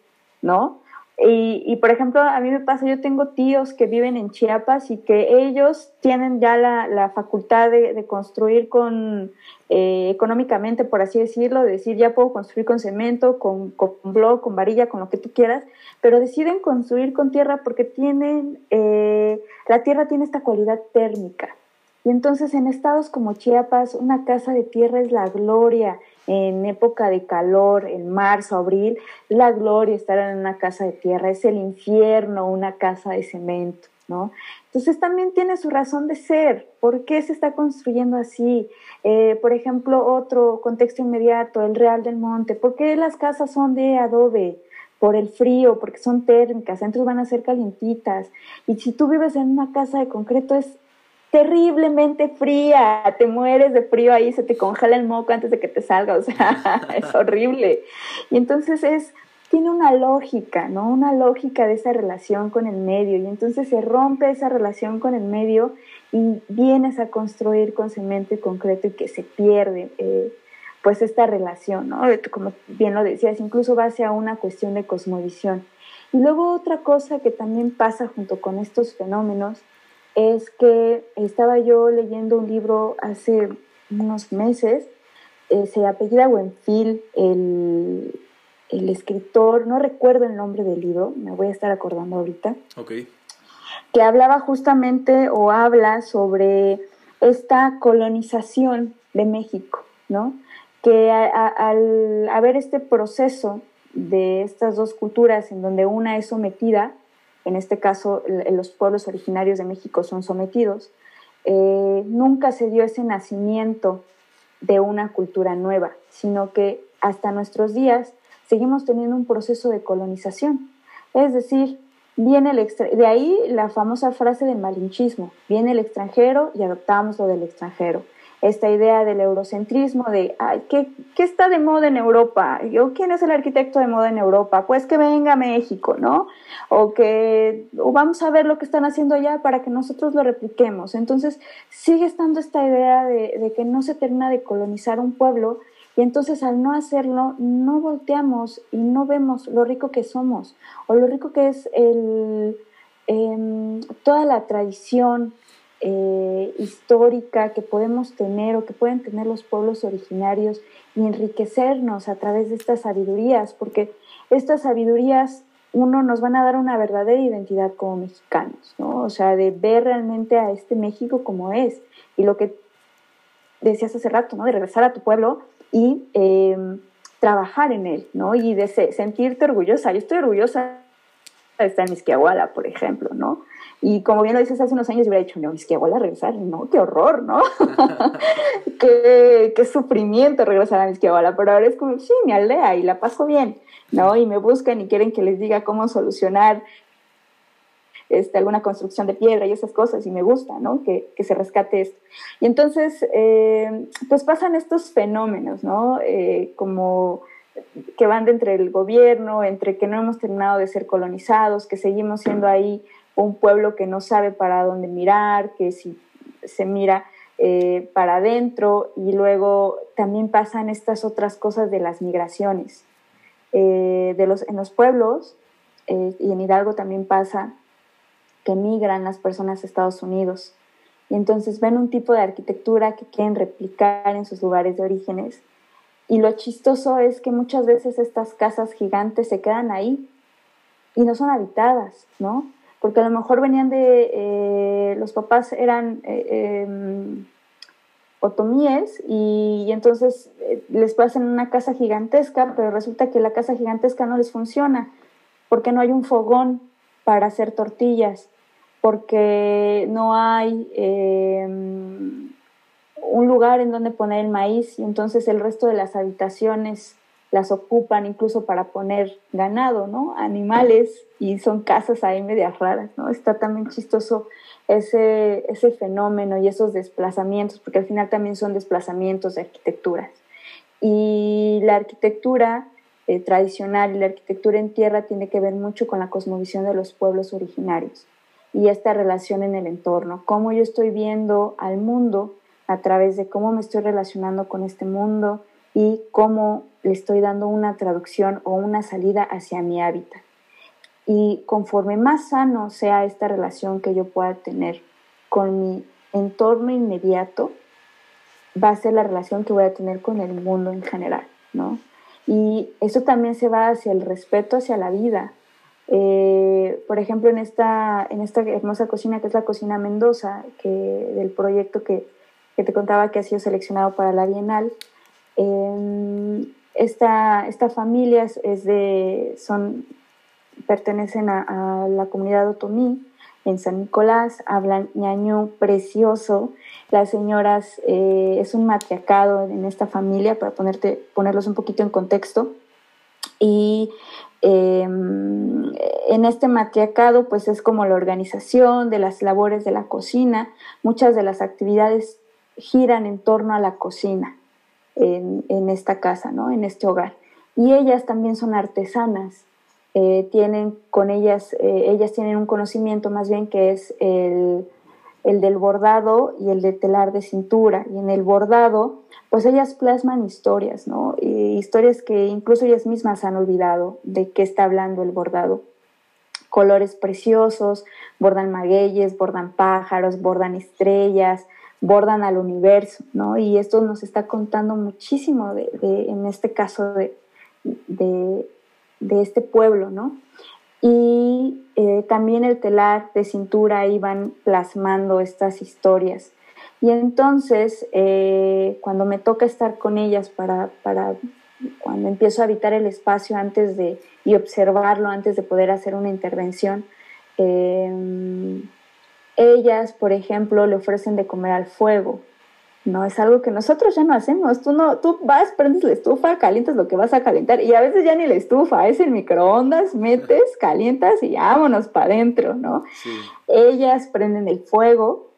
¿No? Y, por ejemplo, a mí me pasa, yo tengo tíos que viven en Chiapas y que ellos tienen ya la, facultad de, construir con, eh, económicamente, por así decirlo, de decir, ya puedo construir con cemento, con, con blog, con varilla, con lo que tú quieras, pero deciden construir con tierra porque tienen, eh, la tierra tiene esta cualidad térmica. Y entonces en estados como Chiapas, una casa de tierra es la gloria en época de calor, en marzo, abril, la gloria estar en una casa de tierra, es el infierno una casa de cemento, ¿no? Entonces también tiene su razón de ser. ¿Por qué se está construyendo así? Eh, por ejemplo, otro contexto inmediato, el Real del Monte. ¿Por qué las casas son de adobe? Por el frío, porque son térmicas, entonces van a ser calientitas. Y si tú vives en una casa de concreto, es terriblemente fría, te mueres de frío ahí, se te congela el moco antes de que te salga, o sea, es horrible. Y entonces es, tiene una lógica, ¿no? Una lógica de esa relación con el medio, y entonces se rompe esa relación con el medio y vienes a construir con cemento y concreto y que se pierde. Eh, pues esta relación, ¿no? Como bien lo decías, incluso va hacia una cuestión de cosmovisión. Y luego otra cosa que también pasa junto con estos fenómenos es que estaba yo leyendo un libro hace unos meses, eh, se apellida el, el, escritor, no recuerdo el nombre del libro, me voy a estar acordando ahorita, okay. que hablaba justamente o habla sobre esta colonización de México, ¿no? Que al haber este proceso de estas dos culturas en donde una es sometida, en este caso los pueblos originarios de México son sometidos, eh, nunca se dio ese nacimiento de una cultura nueva, sino que hasta nuestros días seguimos teniendo un proceso de colonización. Es decir, viene el de ahí la famosa frase del malinchismo, viene el extranjero y adoptamos lo del extranjero esta idea del eurocentrismo, de Ay, ¿qué, ¿qué, está de moda en Europa? ¿Yo, ¿Quién es el arquitecto de moda en Europa? Pues que venga a México, ¿no? O que vamos a ver lo que están haciendo allá para que nosotros lo repliquemos. Entonces sigue estando esta idea de, de que no se termina de colonizar un pueblo y entonces al no hacerlo no volteamos y no vemos lo rico que somos o lo rico que es el, em, toda la tradición eh, histórica que podemos tener o que pueden tener los pueblos originarios y enriquecernos a través de estas sabidurías, porque estas sabidurías, uno, nos van a dar una verdadera identidad como mexicanos, ¿no? O sea, de ver realmente a este México como es. Y lo que decías hace rato, ¿no? De regresar a tu pueblo y em, trabajar en él, ¿no? Y de sentirte orgullosa. Yo estoy orgullosa de estar en Misquiahuala, por ejemplo, ¿no? Y como bien lo dices, hace unos años yo hubiera dicho, no, es que a regresar, no, qué horror, ¿no? qué, qué, sufrimiento regresar a Misquiahuala, pero ahora es como, sí, me aldea y la paso bien, ¿no? Y me buscan y quieren que les diga cómo solucionar este, alguna construcción de piedra y esas cosas, y me gusta, ¿no? Que, que se rescate esto. Y entonces, eh, pues pasan estos fenómenos, ¿no? Eh, como que van de entre el gobierno, entre que no hemos terminado de ser colonizados, que seguimos siendo ahí un pueblo que no sabe para dónde mirar, que si se mira eh, para adentro y luego también pasan estas otras cosas de las migraciones. Eh, de los, en los pueblos eh, y en Hidalgo también pasa que migran las personas a Estados Unidos. Y entonces ven un tipo de arquitectura que quieren replicar en sus lugares de orígenes. Y lo chistoso es que muchas veces estas casas gigantes se quedan ahí y no son habitadas, ¿no? Porque a lo mejor venían de, eh, los papás eran eh, em, otomíes y, entonces eh, les pasan una casa gigantesca, pero resulta que la casa gigantesca no les funciona porque no hay un fogón para hacer tortillas, porque no hay em, un lugar en donde poner el maíz y entonces el resto de las habitaciones las ocupan incluso para poner ganado, ¿no? Animales y son casas ahí medias raras, ¿no? Está también chistoso ese, ese fenómeno y esos desplazamientos, porque al final también son desplazamientos de arquitecturas. Y la arquitectura eh, tradicional y la arquitectura en tierra tiene que ver mucho con la cosmovisión de los pueblos originarios y esta relación en el entorno, cómo yo estoy viendo al mundo a través de cómo me estoy relacionando con este mundo y cómo le estoy dando una traducción o una salida hacia mi hábitat. Y conforme más sano sea esta relación que yo pueda tener con mi entorno inmediato, va a ser la relación que voy a tener con el mundo en general, ¿no? Y eso también se va hacia el respeto hacia la vida. Eh, por ejemplo, en esta, en esta hermosa cocina que es la Cocina Mendoza, que, del proyecto que, que te contaba que ha sido seleccionado para la Bienal, eh, esta, esta familia es de, son, pertenecen a, la comunidad otomí en San Nicolás, hablan ñaño precioso. Las señoras, eh, es un matriarcado en esta familia, para ponerte, ponerlos un poquito en contexto. Y em, en este matriarcado, pues es como la organización de las labores de la cocina. Muchas de las actividades giran en torno a la cocina en, esta casa, ¿no? en este hogar. Y ellas también son artesanas, eh, tienen con ellas, eh, ellas tienen un conocimiento más bien que es el, el, del bordado y el de telar de cintura. Y en el bordado, pues ellas plasman historias, ¿no? historias que incluso ellas mismas han olvidado de qué está hablando el bordado. Colores preciosos, bordan magueyes, bordan pájaros, bordan estrellas, bordan al universo, ¿no? Y esto nos está contando muchísimo de, en este caso de, de, este pueblo, ¿no? Y eh, también el telar de cintura iban plasmando estas historias. Y entonces, eh, cuando me toca estar con ellas para, para, cuando empiezo a habitar el espacio antes de, y observarlo antes de poder hacer una intervención, eh, ellas, por ejemplo, le ofrecen de comer al fuego. No es algo que nosotros ya no hacemos. Tú no, tú vas, prendes la estufa, calientas lo que vas a calentar y a veces ya ni la estufa, es el microondas, metes, calientas y vámonos para adentro, ¿no? Ellas prenden el fuego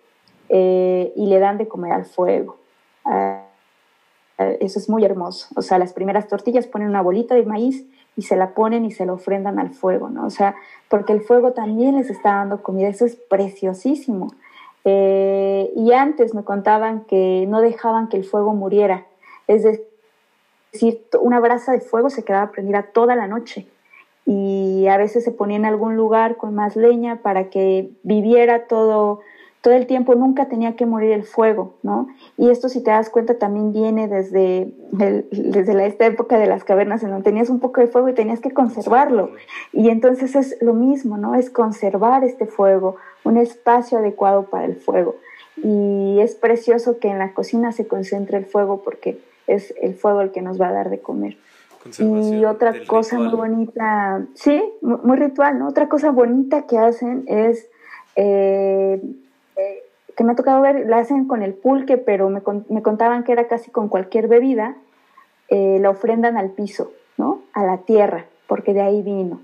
eh, y le dan de comer al fuego. Ah, eso es muy hermoso. O sea, las primeras tortillas ponen una bolita de maíz y se la ponen y se la ofrendan al fuego, ¿no? O sea, porque el fuego también les está dando comida, eso es preciosísimo. Eh, y antes me contaban que no dejaban que el fuego muriera, es decir, una brasa de fuego se quedaba prendida toda la noche y a veces se ponía en algún lugar con más leña para que viviera todo todo el tiempo nunca tenía que morir el fuego, ¿no? Y esto, si te das cuenta, también viene desde, desde la, esta época de las cavernas, en donde tenías un poco de fuego y tenías que conservarlo. Y entonces es lo mismo, ¿no? Es conservar este fuego, un espacio adecuado para el fuego. Y es precioso que en la cocina se concentre el fuego porque es el fuego el que nos va a dar de comer. Y otra cosa muy bonita, sí, muy, ritual, ¿no? Otra cosa bonita que hacen es eh, que me ha tocado ver, la hacen con el pulque, pero me, me contaban que era casi con cualquier bebida, eh, la ofrendan al piso, ¿no? A la tierra, porque de ahí vino.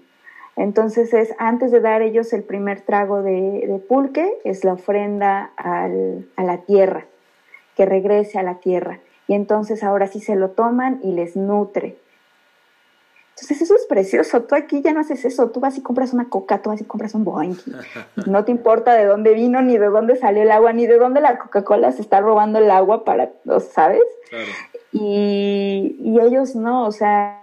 Entonces es, antes de dar ellos el primer trago de, de pulque, es la ofrenda al, a la tierra, que regrese a la tierra. Y entonces ahora sí se lo toman y les nutre. Entonces eso es precioso. Tú aquí ya no haces eso. Tú vas y compras una coca, tú vas y compras un boing. No te importa de dónde vino, ni de dónde salió el agua, ni de dónde la Coca-Cola se está robando el agua para, ¿sabes? Y, y ellos no, o sea,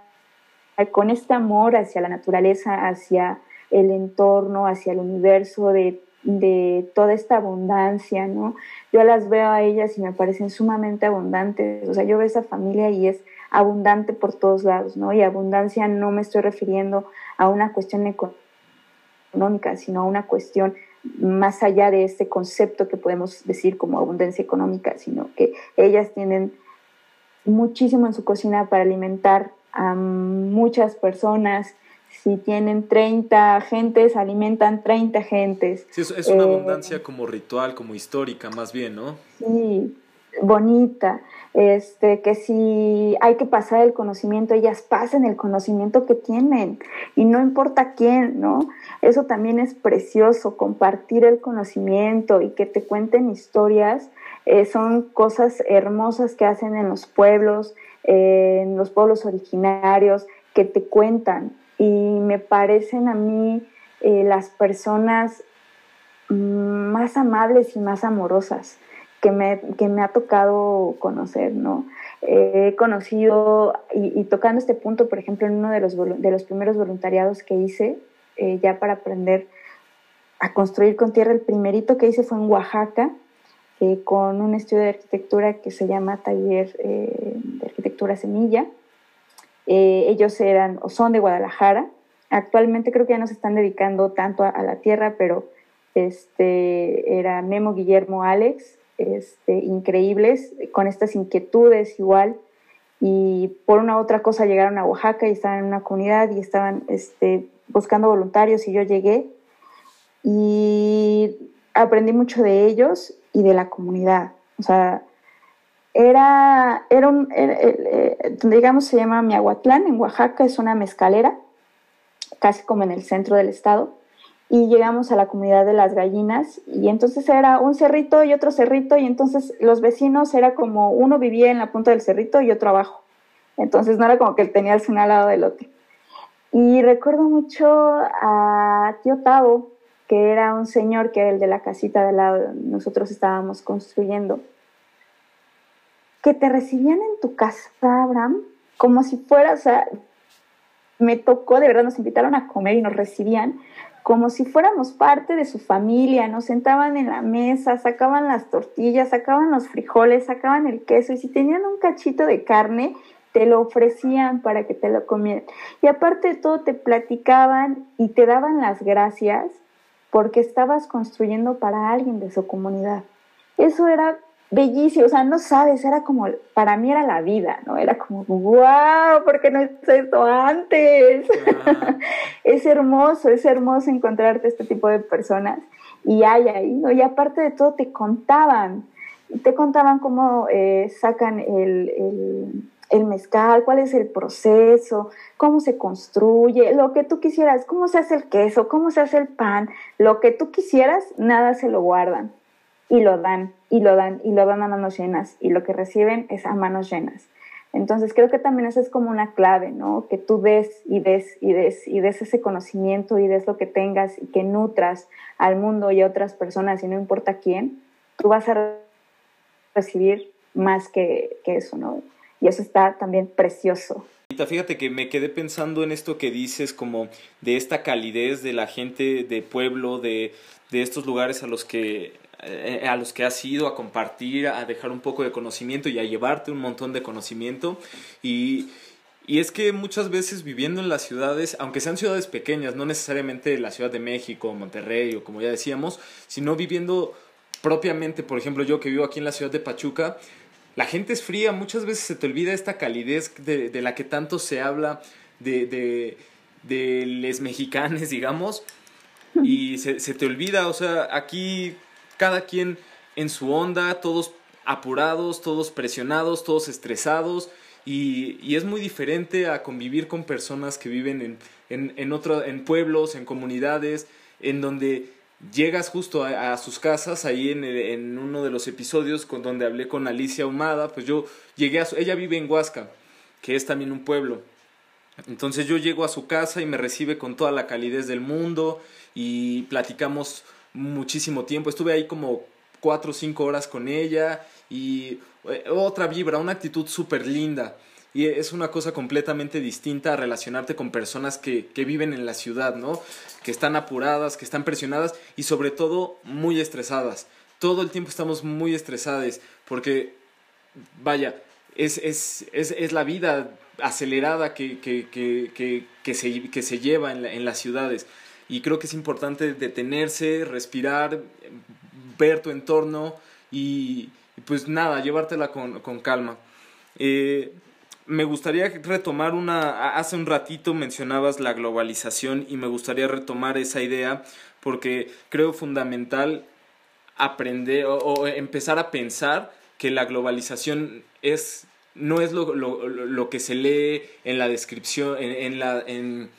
con este amor hacia la naturaleza, hacia el entorno, hacia el universo, de de toda esta abundancia, ¿no? Yo las veo a ellas y me parecen sumamente abundantes, o sea, yo veo esa familia y es abundante por todos lados, ¿no? Y abundancia no me estoy refiriendo a una cuestión económica, sino a una cuestión más allá de este concepto que podemos decir como abundancia económica, sino que ellas tienen muchísimo en su cocina para alimentar a muchas personas. Si tienen 30 gentes, alimentan 30 gentes. Sí, es, una eh, abundancia como ritual, como histórica, más bien, ¿no? Sí, bonita. Este, que si hay que pasar el conocimiento, ellas pasen el conocimiento que tienen y no importa quién, ¿no? Eso también es precioso, compartir el conocimiento y que te cuenten historias, eh, son cosas hermosas que hacen en los pueblos, eh, en los pueblos originarios, que te cuentan y me parecen a mí eh, las personas mm, más amables y más amorosas que me, que me ha tocado conocer, ¿no? he conocido, y, tocando este punto, por ejemplo, en uno de los, de los primeros voluntariados que hice, eh, ya para aprender a construir con tierra, el primerito que hice fue en Oaxaca, eh, con un estudio de arquitectura que se llama Taller eh, de Arquitectura Semilla. ellos eran o son de Guadalajara. Actualmente creo que ya no se están dedicando tanto a, a la tierra, pero este, era Memo Guillermo Alex, este, increíbles, con estas inquietudes igual, y por una otra cosa llegaron a Oaxaca y estaban en una comunidad y estaban este, buscando voluntarios y yo llegué. Y aprendí mucho de ellos y de la comunidad. O sea, era, era un, eh, digamos, se llama Miahuatlán, en Oaxaca, es una mezcalera, casi como en el centro del estado y llegamos a la comunidad de las gallinas y entonces era un cerrito y otro cerrito y entonces los vecinos era como uno vivía en la punta del cerrito y otro abajo. Entonces no era como que él tenía el uno al lado del otro. Y recuerdo mucho a tío Tavo, que era un señor que era el de la casita de donde nosotros estábamos construyendo, que te recibían en tu casa, Abraham, como si fueras, o sea, me tocó, de verdad nos invitaron a comer y nos recibían como si fuéramos parte de su familia, nos sentaban en la mesa, sacaban las tortillas, sacaban los frijoles, sacaban el queso y si tenían un cachito de carne, te lo ofrecían para que te lo comieran. Y aparte de todo, te platicaban y te daban las gracias porque estabas construyendo para alguien de su comunidad. Eso era bellísimo, o sea, no sabes, era como, para mí era la vida, ¿no? Era como, wow, ¿por qué no hice esto antes? es hermoso, es hermoso encontrarte este tipo de personas y hay ahí, ¿no? Y aparte de todo, te contaban, te contaban cómo eh, sacan el, el, el mezcal, cuál es el proceso, cómo se construye, lo que tú quisieras, cómo se hace el queso, cómo se hace el pan, lo que tú quisieras, nada se lo guardan y lo dan, y lo dan, y lo dan a manos llenas, y lo que reciben es a manos llenas. Entonces creo que también esa es como una clave, ¿no? Que tú des y des y des y des ese conocimiento y des lo que tengas y que nutras al mundo y a otras personas y no importa quién, tú vas a recibir más que, que eso, ¿no? Y eso está también precioso. Fíjate que me quedé pensando en esto que dices, como de esta calidez de la gente de pueblo, de, de estos lugares a los que eh, a los que has ido a compartir, a dejar un poco de conocimiento y a llevarte un montón de conocimiento. Y, y es que muchas veces viviendo en las ciudades, aunque sean ciudades pequeñas, no necesariamente la Ciudad de México, Monterrey o como ya decíamos, sino viviendo propiamente, por ejemplo, yo que vivo aquí en la ciudad de Pachuca, la gente es fría, muchas veces se te olvida esta calidez de, de la que tanto se habla de, de, de les mexicanes, digamos, y se, se te olvida, o sea, aquí cada quien en su onda, todos apurados, todos presionados, todos estresados. Y, es muy diferente a convivir con personas que viven en, en, pueblos, en comunidades, en donde llegas justo a, sus casas, ahí en, uno de los episodios con donde hablé con Alicia Humada, pues yo llegué a su, ella vive en Huasca, que es también un pueblo. Entonces yo llego a su casa y me recibe con toda la calidez del mundo y platicamos muchísimo tiempo. Estuve ahí como cuatro o cinco horas con ella y eh, otra vibra, una actitud súper linda. y es una cosa completamente distinta a relacionarte con personas que, que viven en la ciudad, ¿no? Que están apuradas, que están presionadas y sobre todo muy estresadas. Todo el tiempo estamos muy estresados porque, vaya, es, es, es, es la vida acelerada que, que, que, se, se lleva en, en las ciudades. Y creo que es importante detenerse, respirar, ver tu entorno y, pues nada, llevártela con, con calma. Eh, me gustaría retomar una, hace un ratito mencionabas la globalización y me gustaría retomar esa idea porque creo fundamental aprender o, empezar a pensar que la globalización es, no es lo, lo, lo que se lee en la descripción, en, la... En,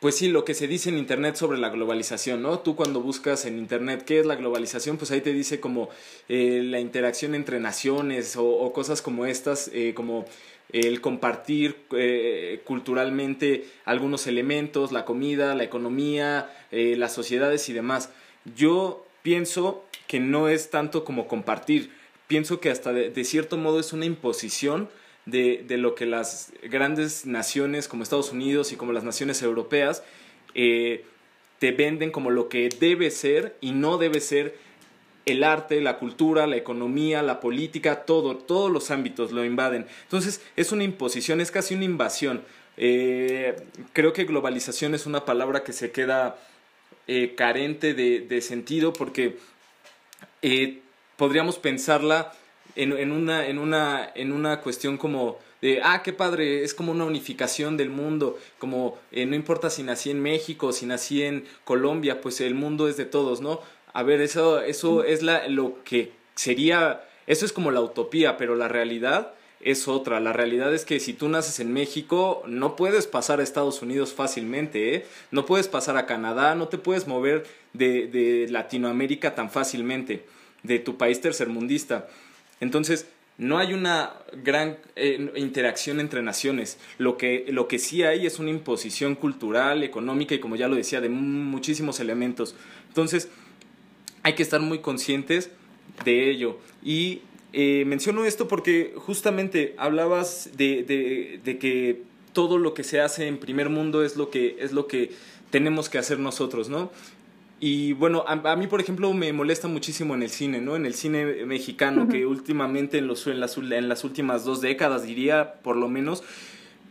pues sí, lo que se dice en Internet sobre la globalización, ¿no? Tú cuando buscas en Internet qué es la globalización, pues ahí te dice como eh, la interacción entre naciones o, cosas como estas, eh, como el compartir eh, culturalmente algunos elementos, la comida, la economía, eh, las sociedades y demás. Yo pienso que no es tanto como compartir, pienso que hasta de cierto modo es una imposición de, de, lo que las grandes naciones como Estados Unidos y como las naciones europeas eh, te venden como lo que debe ser y no debe ser el arte, la cultura, la economía, la política, todo, todos los ámbitos lo invaden. Entonces es una imposición, es casi una invasión. Eh, creo que globalización es una palabra que se queda eh, carente de, de, sentido porque podríamos pensarla en, en, una, en, una, en una cuestión como de, ah, qué padre, es como una unificación del mundo, como eh, no importa si nací en México, si nací en Colombia, pues el mundo es de todos, ¿no? A ver, eso, eso es la, lo que sería, eso es como la utopía, pero la realidad es otra. La realidad es que si tú naces en México, no puedes pasar a Estados Unidos fácilmente, ¿eh? No puedes pasar a Canadá, no te puedes mover de, de Latinoamérica tan fácilmente, de tu país tercermundista. Entonces, no hay una gran eh, interacción entre naciones. Lo que, lo que sí hay es una imposición cultural, económica y, como ya lo decía, de muchísimos elementos. Entonces, hay que estar muy conscientes de ello. Y eh, menciono esto porque justamente hablabas de, de, de, que todo lo que se hace en primer mundo es lo que, es lo que tenemos que hacer nosotros, ¿no? Y bueno, a, a, mí, por ejemplo, me molesta muchísimo en el cine, ¿no? En el cine mexicano, uh -huh. que últimamente, en, los, en, las, en las últimas dos décadas, diría, por lo menos,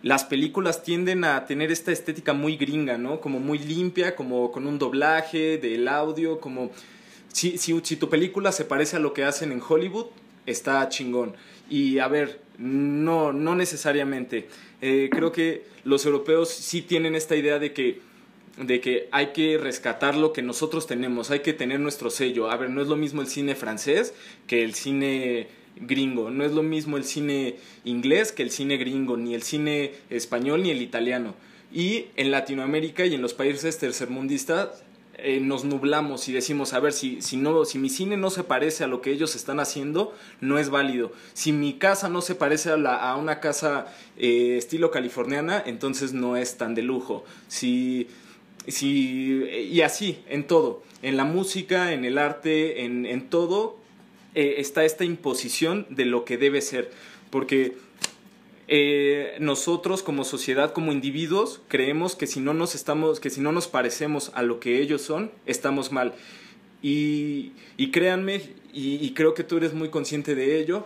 las películas tienden a tener esta estética muy gringa, ¿no? Como muy limpia, como con un doblaje del audio, como... Si, si, si tu película se parece a lo que hacen en Hollywood, está chingón. Y a ver, no, no necesariamente. Eh, creo que los europeos sí tienen esta idea de que de que hay que rescatar lo que nosotros tenemos, hay que tener nuestro sello. A ver, no es lo mismo el cine francés que el cine gringo, no es lo mismo el cine inglés que el cine gringo, ni el cine español ni el italiano. Y en Latinoamérica y en los países tercermundistas eh, nos nublamos y decimos, a ver, si, si, no, si mi cine no se parece a lo que ellos están haciendo, no es válido. Si mi casa no se parece a, la, a una casa eh, estilo californiana, entonces no es tan de lujo. Si si, y así, en todo, en la música, en el arte, en, en todo, eh, está esta imposición de lo que debe ser, porque eh, nosotros como sociedad, como individuos, creemos que si no nos estamos, que si no nos parecemos a lo que ellos son, estamos mal. Y, y créanme, y, y creo que tú eres muy consciente de ello,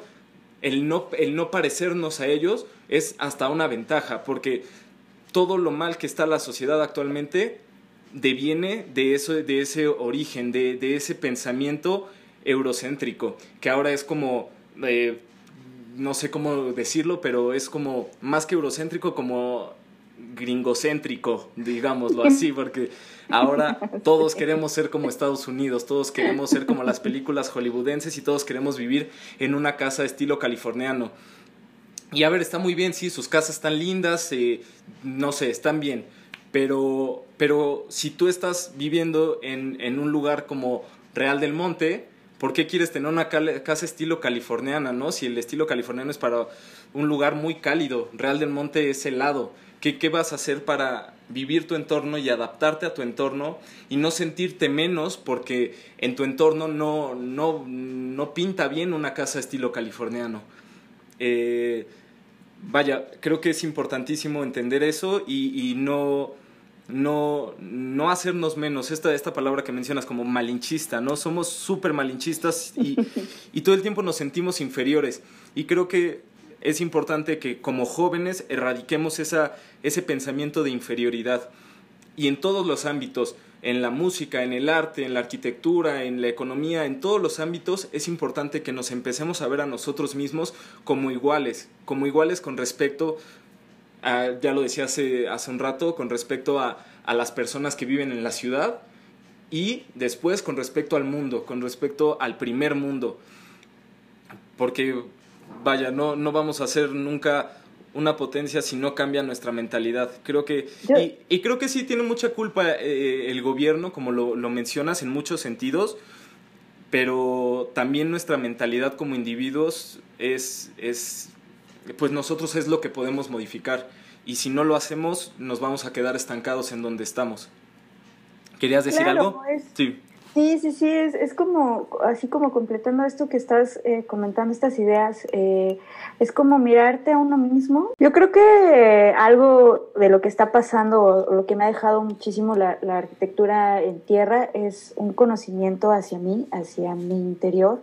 el no, el no parecernos a ellos es hasta una ventaja, porque todo lo mal que está la sociedad actualmente deviene de, eso, de ese origen, de, de ese pensamiento eurocéntrico, que ahora es como, eh, no sé cómo decirlo, pero es como más que eurocéntrico, como gringocéntrico, digámoslo así, porque ahora todos queremos ser como Estados Unidos, todos queremos ser como las películas hollywoodenses y todos queremos vivir en una casa estilo californiano. Y a ver, está muy bien, sí, sus casas están lindas, eh, no sé, están bien pero, pero si tú estás viviendo en, en un lugar como Real del Monte, ¿por qué quieres tener una casa estilo californiana, no? Si el estilo californiano es para un lugar muy cálido, Real del Monte es helado. ¿Qué, ¿Qué vas a hacer para vivir tu entorno y adaptarte a tu entorno y no sentirte menos porque en tu entorno no, no, no pinta bien una casa estilo californiano? Eh, vaya, creo que es importantísimo entender eso y, no, no, no hacernos menos. Esta, esta palabra que mencionas como malinchista, ¿no? Somos súper malinchistas y, y todo el tiempo nos sentimos inferiores. Y creo que es importante que como jóvenes erradiquemos esa, ese pensamiento de inferioridad. Y en todos los ámbitos, en la música, en el arte, en la arquitectura, en la economía, en todos los ámbitos, es importante que nos empecemos a ver a nosotros mismos como iguales, como iguales con respecto a, ya lo decía hace, hace un rato, con respecto a, a las personas que viven en la ciudad y después con respecto al mundo, con respecto al primer mundo. Porque, vaya, no, no vamos a ser nunca una potencia si no cambia nuestra mentalidad. Creo que, y, creo que sí tiene mucha culpa eh, el gobierno, como lo, lo, mencionas en muchos sentidos, pero también nuestra mentalidad como individuos es, es, pues nosotros es lo que podemos modificar. Y si no lo hacemos, nos vamos a quedar estancados en donde estamos. ¿Querías decir algo? sí. Sí, sí, sí, es, es como, así como completando esto que estás eh, comentando, estas ideas, eh, es como mirarte a uno mismo. Yo creo que algo de lo que está pasando, o lo que me ha dejado muchísimo la, la arquitectura en tierra, es un conocimiento hacia mí, hacia mi interior,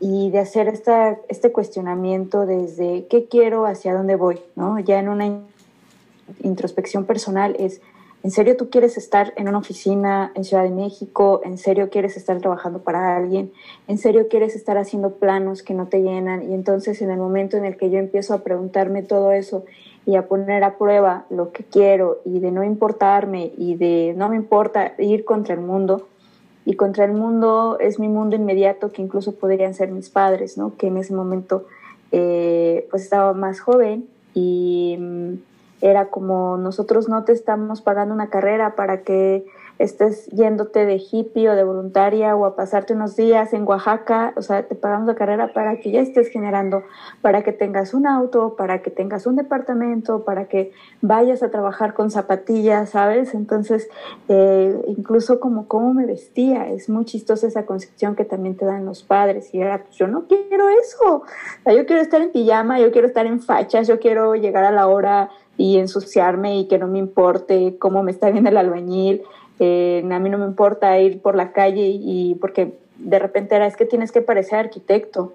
y de hacer esta, este cuestionamiento desde qué quiero, hacia dónde voy, ¿no? Ya en una introspección personal es ¿En serio tú quieres estar en una oficina en Ciudad de México? ¿En serio quieres estar trabajando para alguien? ¿En serio quieres estar haciendo planos que no te llenan? Y entonces en el momento en el que yo empiezo a preguntarme todo eso y a poner a prueba lo que quiero y de no importarme y de no me importa ir contra el mundo, y contra el mundo es mi mundo inmediato que incluso podrían ser mis padres, ¿no? Que en ese momento eh, pues estaba más joven y mm, era como nosotros no te estamos pagando una carrera para que estés yéndote de hippie o de voluntaria o a pasarte unos días en Oaxaca, o sea, te pagamos la carrera para que ya estés generando, para que tengas un auto, para que tengas un departamento, para que vayas a trabajar con zapatillas, ¿sabes? Entonces, eh, incluso como cómo me vestía, es muy chistosa esa concepción que también te dan los padres y era, pues yo no quiero eso, yo quiero estar en pijama, yo quiero estar en fachas, yo quiero llegar a la hora y ensuciarme y que no me importe cómo me está viendo el albañil. Eh, a mí no me importa ir por la calle y, porque de repente era, es que tienes que parecer arquitecto.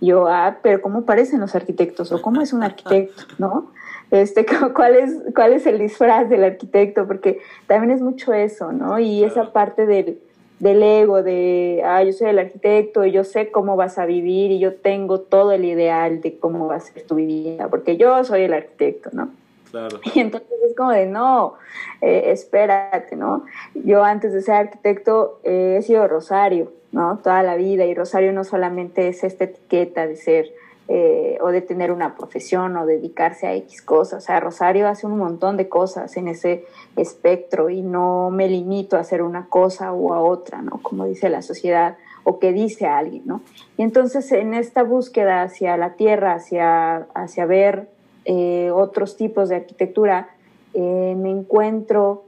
yo, ah, pero ¿cómo parecen los arquitectos? ¿O cómo es un arquitecto? ¿No? Este, ¿cuál, es, ¿Cuál es el disfraz del arquitecto? Porque también es mucho eso, ¿no? Y esa parte del, del ego, de, ah, yo soy el arquitecto y yo sé cómo vas a vivir y yo tengo todo el ideal de cómo va a ser tu vida, porque yo soy el arquitecto, ¿no? Y entonces es como de, no, eh, espérate, ¿no? Yo antes de ser arquitecto he sido Rosario, ¿no? Toda la vida y Rosario no solamente es esta etiqueta de ser eh, o de tener una profesión o dedicarse a X cosas, o sea, Rosario hace un montón de cosas en ese espectro y no me limito a hacer una cosa o a otra, ¿no? Como dice la sociedad o que dice alguien, ¿no? Y entonces en esta búsqueda hacia la tierra, hacia, hacia ver eh, otros tipos de arquitectura, eh, me encuentro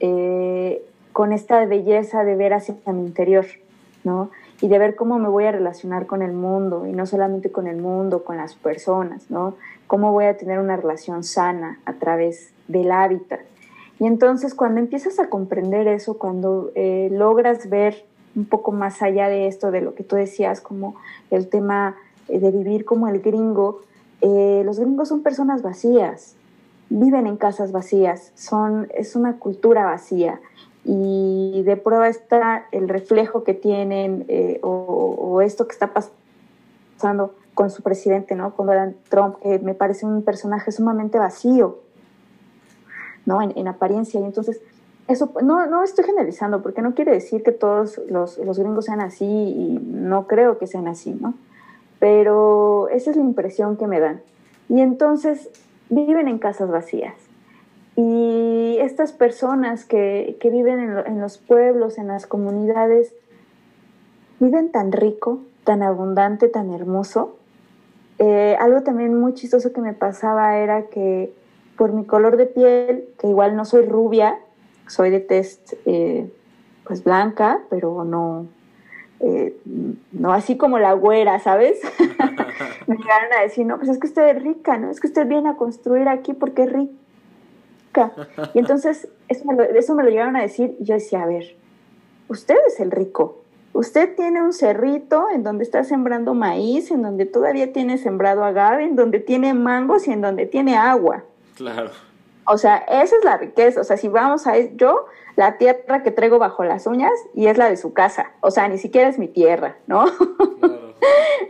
eh, con esta belleza de ver hacia mi interior, ¿no? Y de ver cómo me voy a relacionar con el mundo, y no solamente con el mundo, con las personas, ¿no? Cómo voy a tener una relación sana a través del hábitat. Y entonces cuando empiezas a comprender eso, cuando logras ver un poco más allá de esto, de lo que tú decías, como el tema de vivir como el gringo, eh, los gringos son personas vacías, viven en casas vacías, son, es una cultura vacía y de prueba está el reflejo que tienen eh, o, esto que está pasando con su presidente, ¿no? Con Donald Trump, que me parece un personaje sumamente vacío, ¿no? En, apariencia. Y entonces, eso, no, no estoy generalizando, porque no quiere decir que todos los, los gringos sean así y no creo que sean así, ¿no? Pero esa es la impresión que me dan. Y entonces viven en casas vacías. Y estas personas que, que viven en, los pueblos, en las comunidades, viven tan rico, tan abundante, tan hermoso. Eh, algo también muy chistoso que me pasaba era que por mi color de piel, que igual no soy rubia, soy de test eh, pues blanca, pero no, eh, no así como la güera, ¿sabes? me llegaron a decir, no, pues es que usted es rica, ¿no? Es que usted viene a construir aquí porque es rica. Y entonces eso me, lo, eso me lo llegaron a decir y yo decía, a ver, usted es el rico. Usted tiene un cerrito en donde está sembrando maíz, en donde todavía tiene sembrado agave, en donde tiene mangos y en donde tiene agua. Claro. O sea, esa es la riqueza. O sea, si vamos a yo, la tierra que traigo bajo las uñas y es la de su casa. O sea, ni siquiera es mi tierra, ¿no?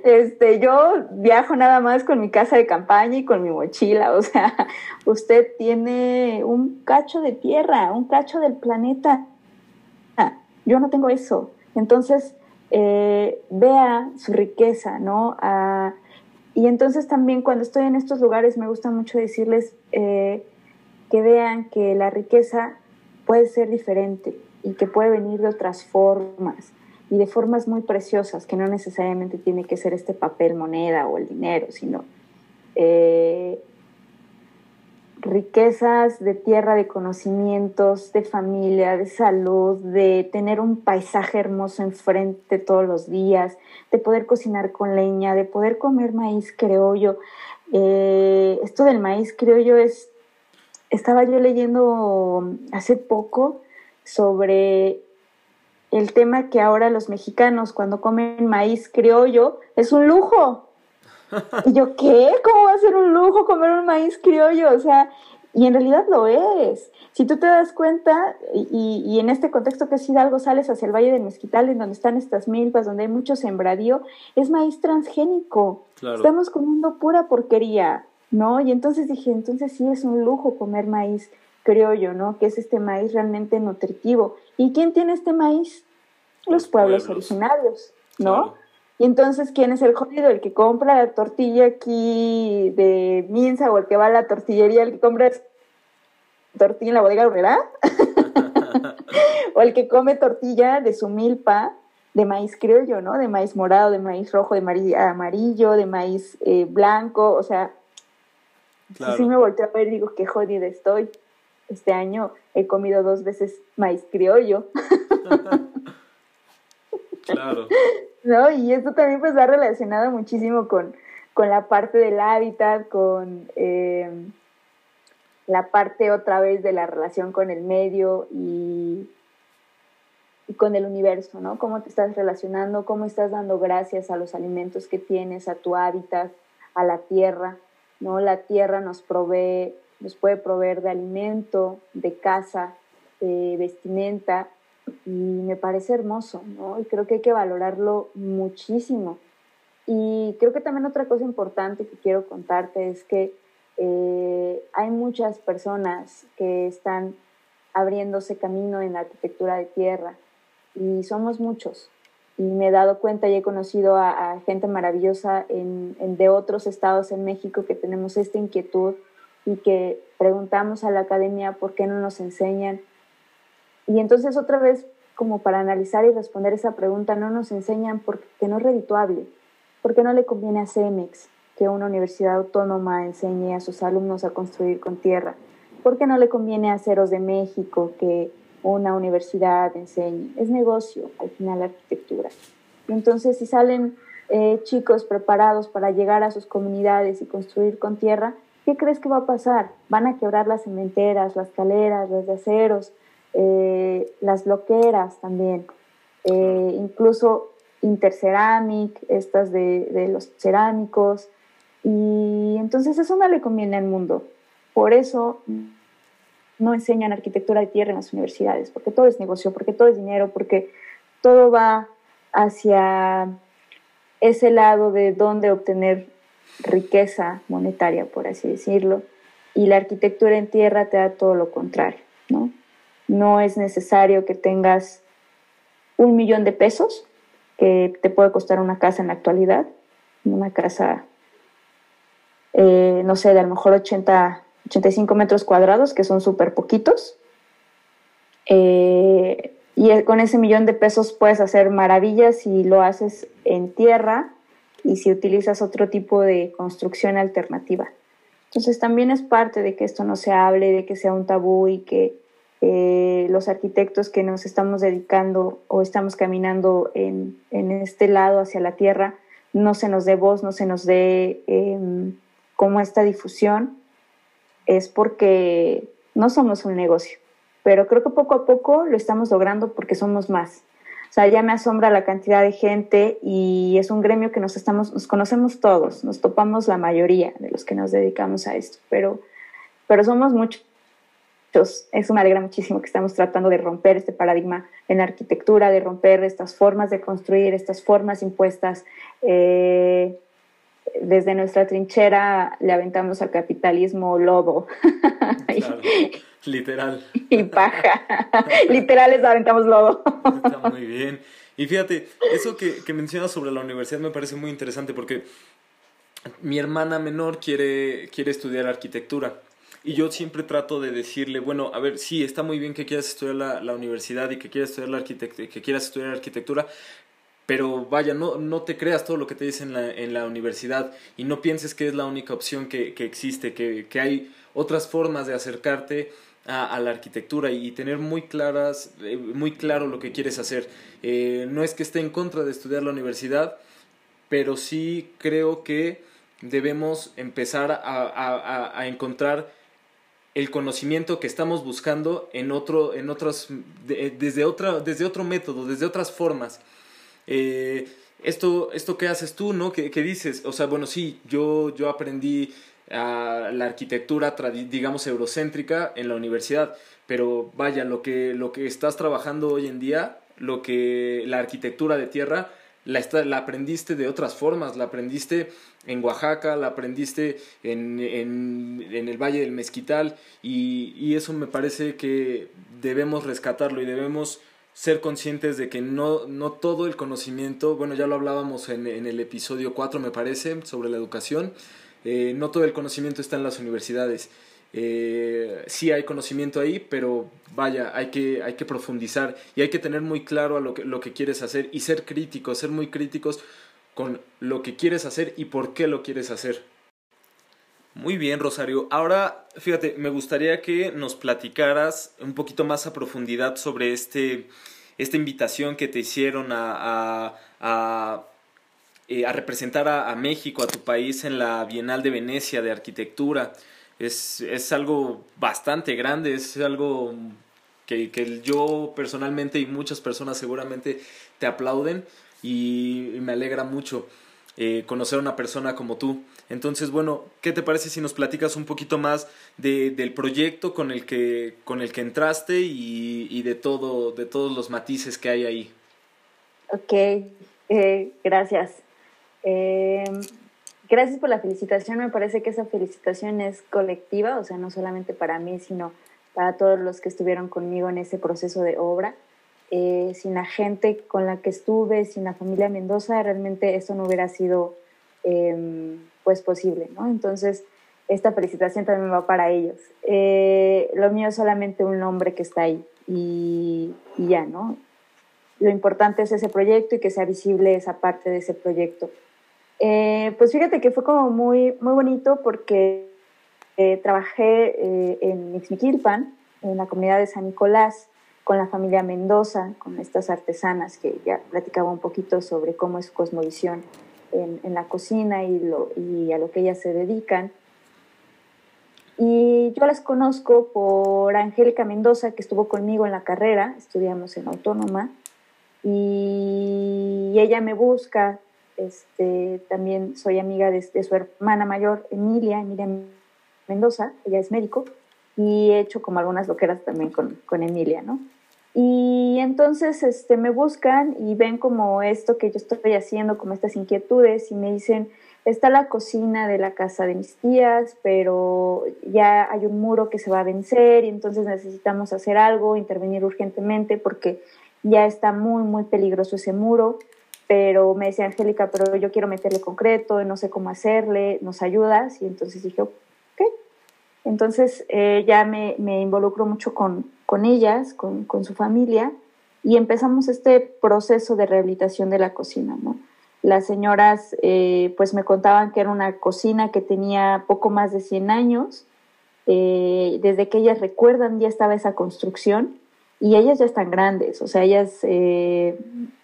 Este, yo viajo nada más con mi casa de campaña y con mi mochila. O sea, usted tiene un cacho de tierra, un cacho del planeta. Yo no tengo eso. Entonces, eh, vea su riqueza, ¿no? Ah, y entonces también cuando estoy en estos lugares me gusta mucho decirles eh, que vean que la riqueza puede ser diferente y que puede venir de otras formas y de formas muy preciosas, que no necesariamente tiene que ser este papel moneda o el dinero, sino eh, riquezas de tierra, de conocimientos, de familia, de salud, de tener un paisaje hermoso enfrente todos los días, de poder cocinar con leña, de poder comer maíz criollo. Eh, esto del maíz criollo es, estaba yo leyendo hace poco sobre el tema que ahora los mexicanos cuando comen maíz criollo es un lujo. Y yo, ¿qué? ¿Cómo va a ser un lujo comer un maíz criollo? O sea, y en realidad lo es. Si tú te das cuenta, y, en este contexto que es Hidalgo, sales hacia el Valle del Mezquital, en donde están estas milpas, donde hay mucho sembradío, es maíz transgénico. Estamos comiendo pura porquería, ¿no? Y entonces dije, entonces sí es un lujo comer maíz criollo, ¿no? Que es este maíz realmente nutritivo. ¿Y quién tiene este maíz? Los, pueblos, originarios, ¿no? Y entonces, ¿quién es el jodido? El que compra la tortilla aquí de Minsa o el que va a la tortillería, el que compra tortilla en la bodega ¿verdad? o el que come tortilla de su milpa de maíz criollo, ¿no? De maíz morado, de maíz rojo, de amarillo, de maíz eh, blanco, o sea, sí me volteo a ver y digo, qué jodida estoy. Este año he comido dos veces maíz criollo. claro. ¿no? Y esto también pues va relacionado muchísimo con, la parte del hábitat, con eh, la parte otra vez de la relación con el medio y, y con el universo, ¿no? Cómo te estás relacionando, cómo estás dando gracias a los alimentos que tienes, a tu hábitat, a la tierra, ¿no? La tierra nos provee, nos puede proveer de alimento, de casa, de vestimenta, y me parece hermoso, ¿no? Y creo que hay que valorarlo muchísimo. Y creo que también otra cosa importante que quiero contarte es que eh, hay muchas personas que están abriéndose camino en la arquitectura de tierra y somos muchos. Y me he dado cuenta y he conocido a, gente maravillosa en, de otros estados en México que tenemos esta inquietud y que preguntamos a la academia por qué no nos enseñan. Y entonces otra vez, como para analizar y responder esa pregunta, no nos enseñan porque no es redituable, porque no le conviene a CEMEX que una universidad autónoma enseñe a sus alumnos a construir con tierra, porque no le conviene a Ceros de México que una universidad enseñe. Es negocio, al final, la arquitectura. entonces, si salen eh, chicos preparados para llegar a sus comunidades y construir con tierra, ¿qué crees que va a pasar? Van a quebrar las cementeras, las caleras, las de aceros, eh, las bloqueras también, eh, incluso Interceramic, estas de, los cerámicos, y entonces eso no le conviene al mundo. Por eso no enseñan arquitectura de tierra en las universidades, porque todo es negocio, porque todo es dinero, porque todo va hacia ese lado de dónde obtener riqueza monetaria, por así decirlo, y la arquitectura en tierra te da todo lo contrario, ¿no? No es necesario que tengas un millón de pesos, que te puede costar una casa en la actualidad, una casa, eh, no sé, de a lo mejor 80, 85 metros cuadrados, que son súper poquitos. Eh, y con ese millón de pesos puedes hacer maravillas si lo haces en tierra y si utilizas otro tipo de construcción alternativa. Entonces también es parte de que esto no se hable, de que sea un tabú y que eh, los arquitectos que nos estamos dedicando o estamos caminando en, en, este lado hacia la tierra, no se nos dé voz, no se nos dé em, como esta difusión, es porque no somos un negocio. Pero creo que poco a poco lo estamos logrando porque somos más. O sea, ya me asombra la cantidad de gente y es un gremio que nos estamos, nos conocemos todos, nos topamos la mayoría de los que nos dedicamos a esto, pero, pero somos muchos. Eso me alegra muchísimo que estamos tratando de romper este paradigma en arquitectura, de romper estas formas de construir, estas formas impuestas. Eh, desde nuestra trinchera le aventamos al capitalismo lobo. literal. Y paja. literal les aventamos lobo. Está muy bien. Y fíjate, eso que, que mencionas sobre la universidad me parece muy interesante porque mi hermana menor quiere, quiere estudiar arquitectura. Y yo siempre trato de decirle, bueno, a ver, sí, está muy bien que quieras estudiar la, la universidad y que quieras estudiar la que quieras estudiar arquitectura, pero vaya, no, no te creas todo lo que te dicen en la, en la universidad y no pienses que es la única opción que, que existe, que, que, hay otras formas de acercarte a, la arquitectura y tener muy claras, eh, muy claro lo que quieres hacer. Eh, no es que esté en contra de estudiar la universidad, pero sí creo que debemos empezar a, a, a encontrar el conocimiento que estamos buscando en otro, en otros, desde, otra, desde otro método, desde otras formas eh, esto, esto que haces tú, ¿no? ¿Qué, dices? O sea, bueno, sí, yo, yo aprendí a la arquitectura, digamos, eurocéntrica en la universidad, pero vaya, lo que, lo que estás trabajando hoy en día, lo que la arquitectura de tierra, la, la aprendiste de otras formas, la aprendiste en Oaxaca, la aprendiste en, en, el Valle del Mezquital y, eso me parece que debemos rescatarlo y debemos ser conscientes de que no, no todo el conocimiento, bueno, ya lo hablábamos en, en el episodio 4, me parece, sobre la educación, eh, no todo el conocimiento está en las universidades. Eh, sí hay conocimiento ahí, pero vaya, hay que, hay que profundizar y hay que tener muy claro a lo, que, lo que quieres hacer y ser críticos, ser muy críticos con lo que quieres hacer y por qué lo quieres hacer. Muy bien, Rosario. Ahora, fíjate, me gustaría que nos platicaras un poquito más a profundidad sobre este, esta invitación que te hicieron a, a, eh, representar a, México, a tu país, en la Bienal de Venecia de Arquitectura. Es, es algo bastante grande, es algo que, que, yo personalmente y muchas personas seguramente te aplauden y me alegra mucho. Eh, conocer a una persona como tú. Entonces, bueno, ¿qué te parece si nos platicas un poquito más de, del proyecto con el que, con el que entraste y, de, todo, de todos los matices que hay ahí? Ok, eh, gracias. Eh, gracias por la felicitación. Me parece que esa felicitación es colectiva, o sea, no solamente para mí, sino para todos los que estuvieron conmigo en ese proceso de obra. Eh, sin la gente con la que estuve, sin la familia Mendoza, realmente eso no hubiera sido em, pues posible, ¿no? Entonces, esta felicitación también va para ellos. Eh, lo mío es solamente un nombre que está ahí y, ya, ¿no? Lo importante es ese proyecto y que sea visible esa parte de ese proyecto. Eh, pues fíjate que fue como muy, muy bonito porque trabajé en Ixmiquilpan, en la comunidad de San Nicolás, con la familia Mendoza, con estas artesanas que ya platicaba un poquito sobre cómo es su cosmovisión en, la cocina y, a lo que ellas se dedican. Y yo las conozco por Angélica Mendoza, que estuvo conmigo en la carrera, estudiamos en Autónoma, y ella me busca, este, también soy amiga de, de su hermana mayor, Emilia, Emilia Mendoza, ella es médico, y he hecho como algunas loqueras también con, con Emilia, ¿no? Y entonces este, me buscan y ven como esto que yo estoy haciendo, como estas inquietudes, y me dicen, está la cocina de la casa de mis tías, pero ya hay un muro que se va a vencer y entonces necesitamos hacer algo, intervenir urgentemente porque ya está muy, muy peligroso ese muro. Pero me decía Angélica, pero yo quiero meterle concreto, no sé cómo hacerle, ¿nos ayudas? Y entonces dije, ok. Entonces eh, ya me, me involucro mucho con, con ellas, con, su familia, y empezamos este proceso de rehabilitación de la cocina. Las señoras eh, pues me contaban que era una cocina que tenía poco más de 100 años eh, desde que ellas recuerdan ya estaba esa construcción y ellas ya están grandes, o sea, ellas, eh,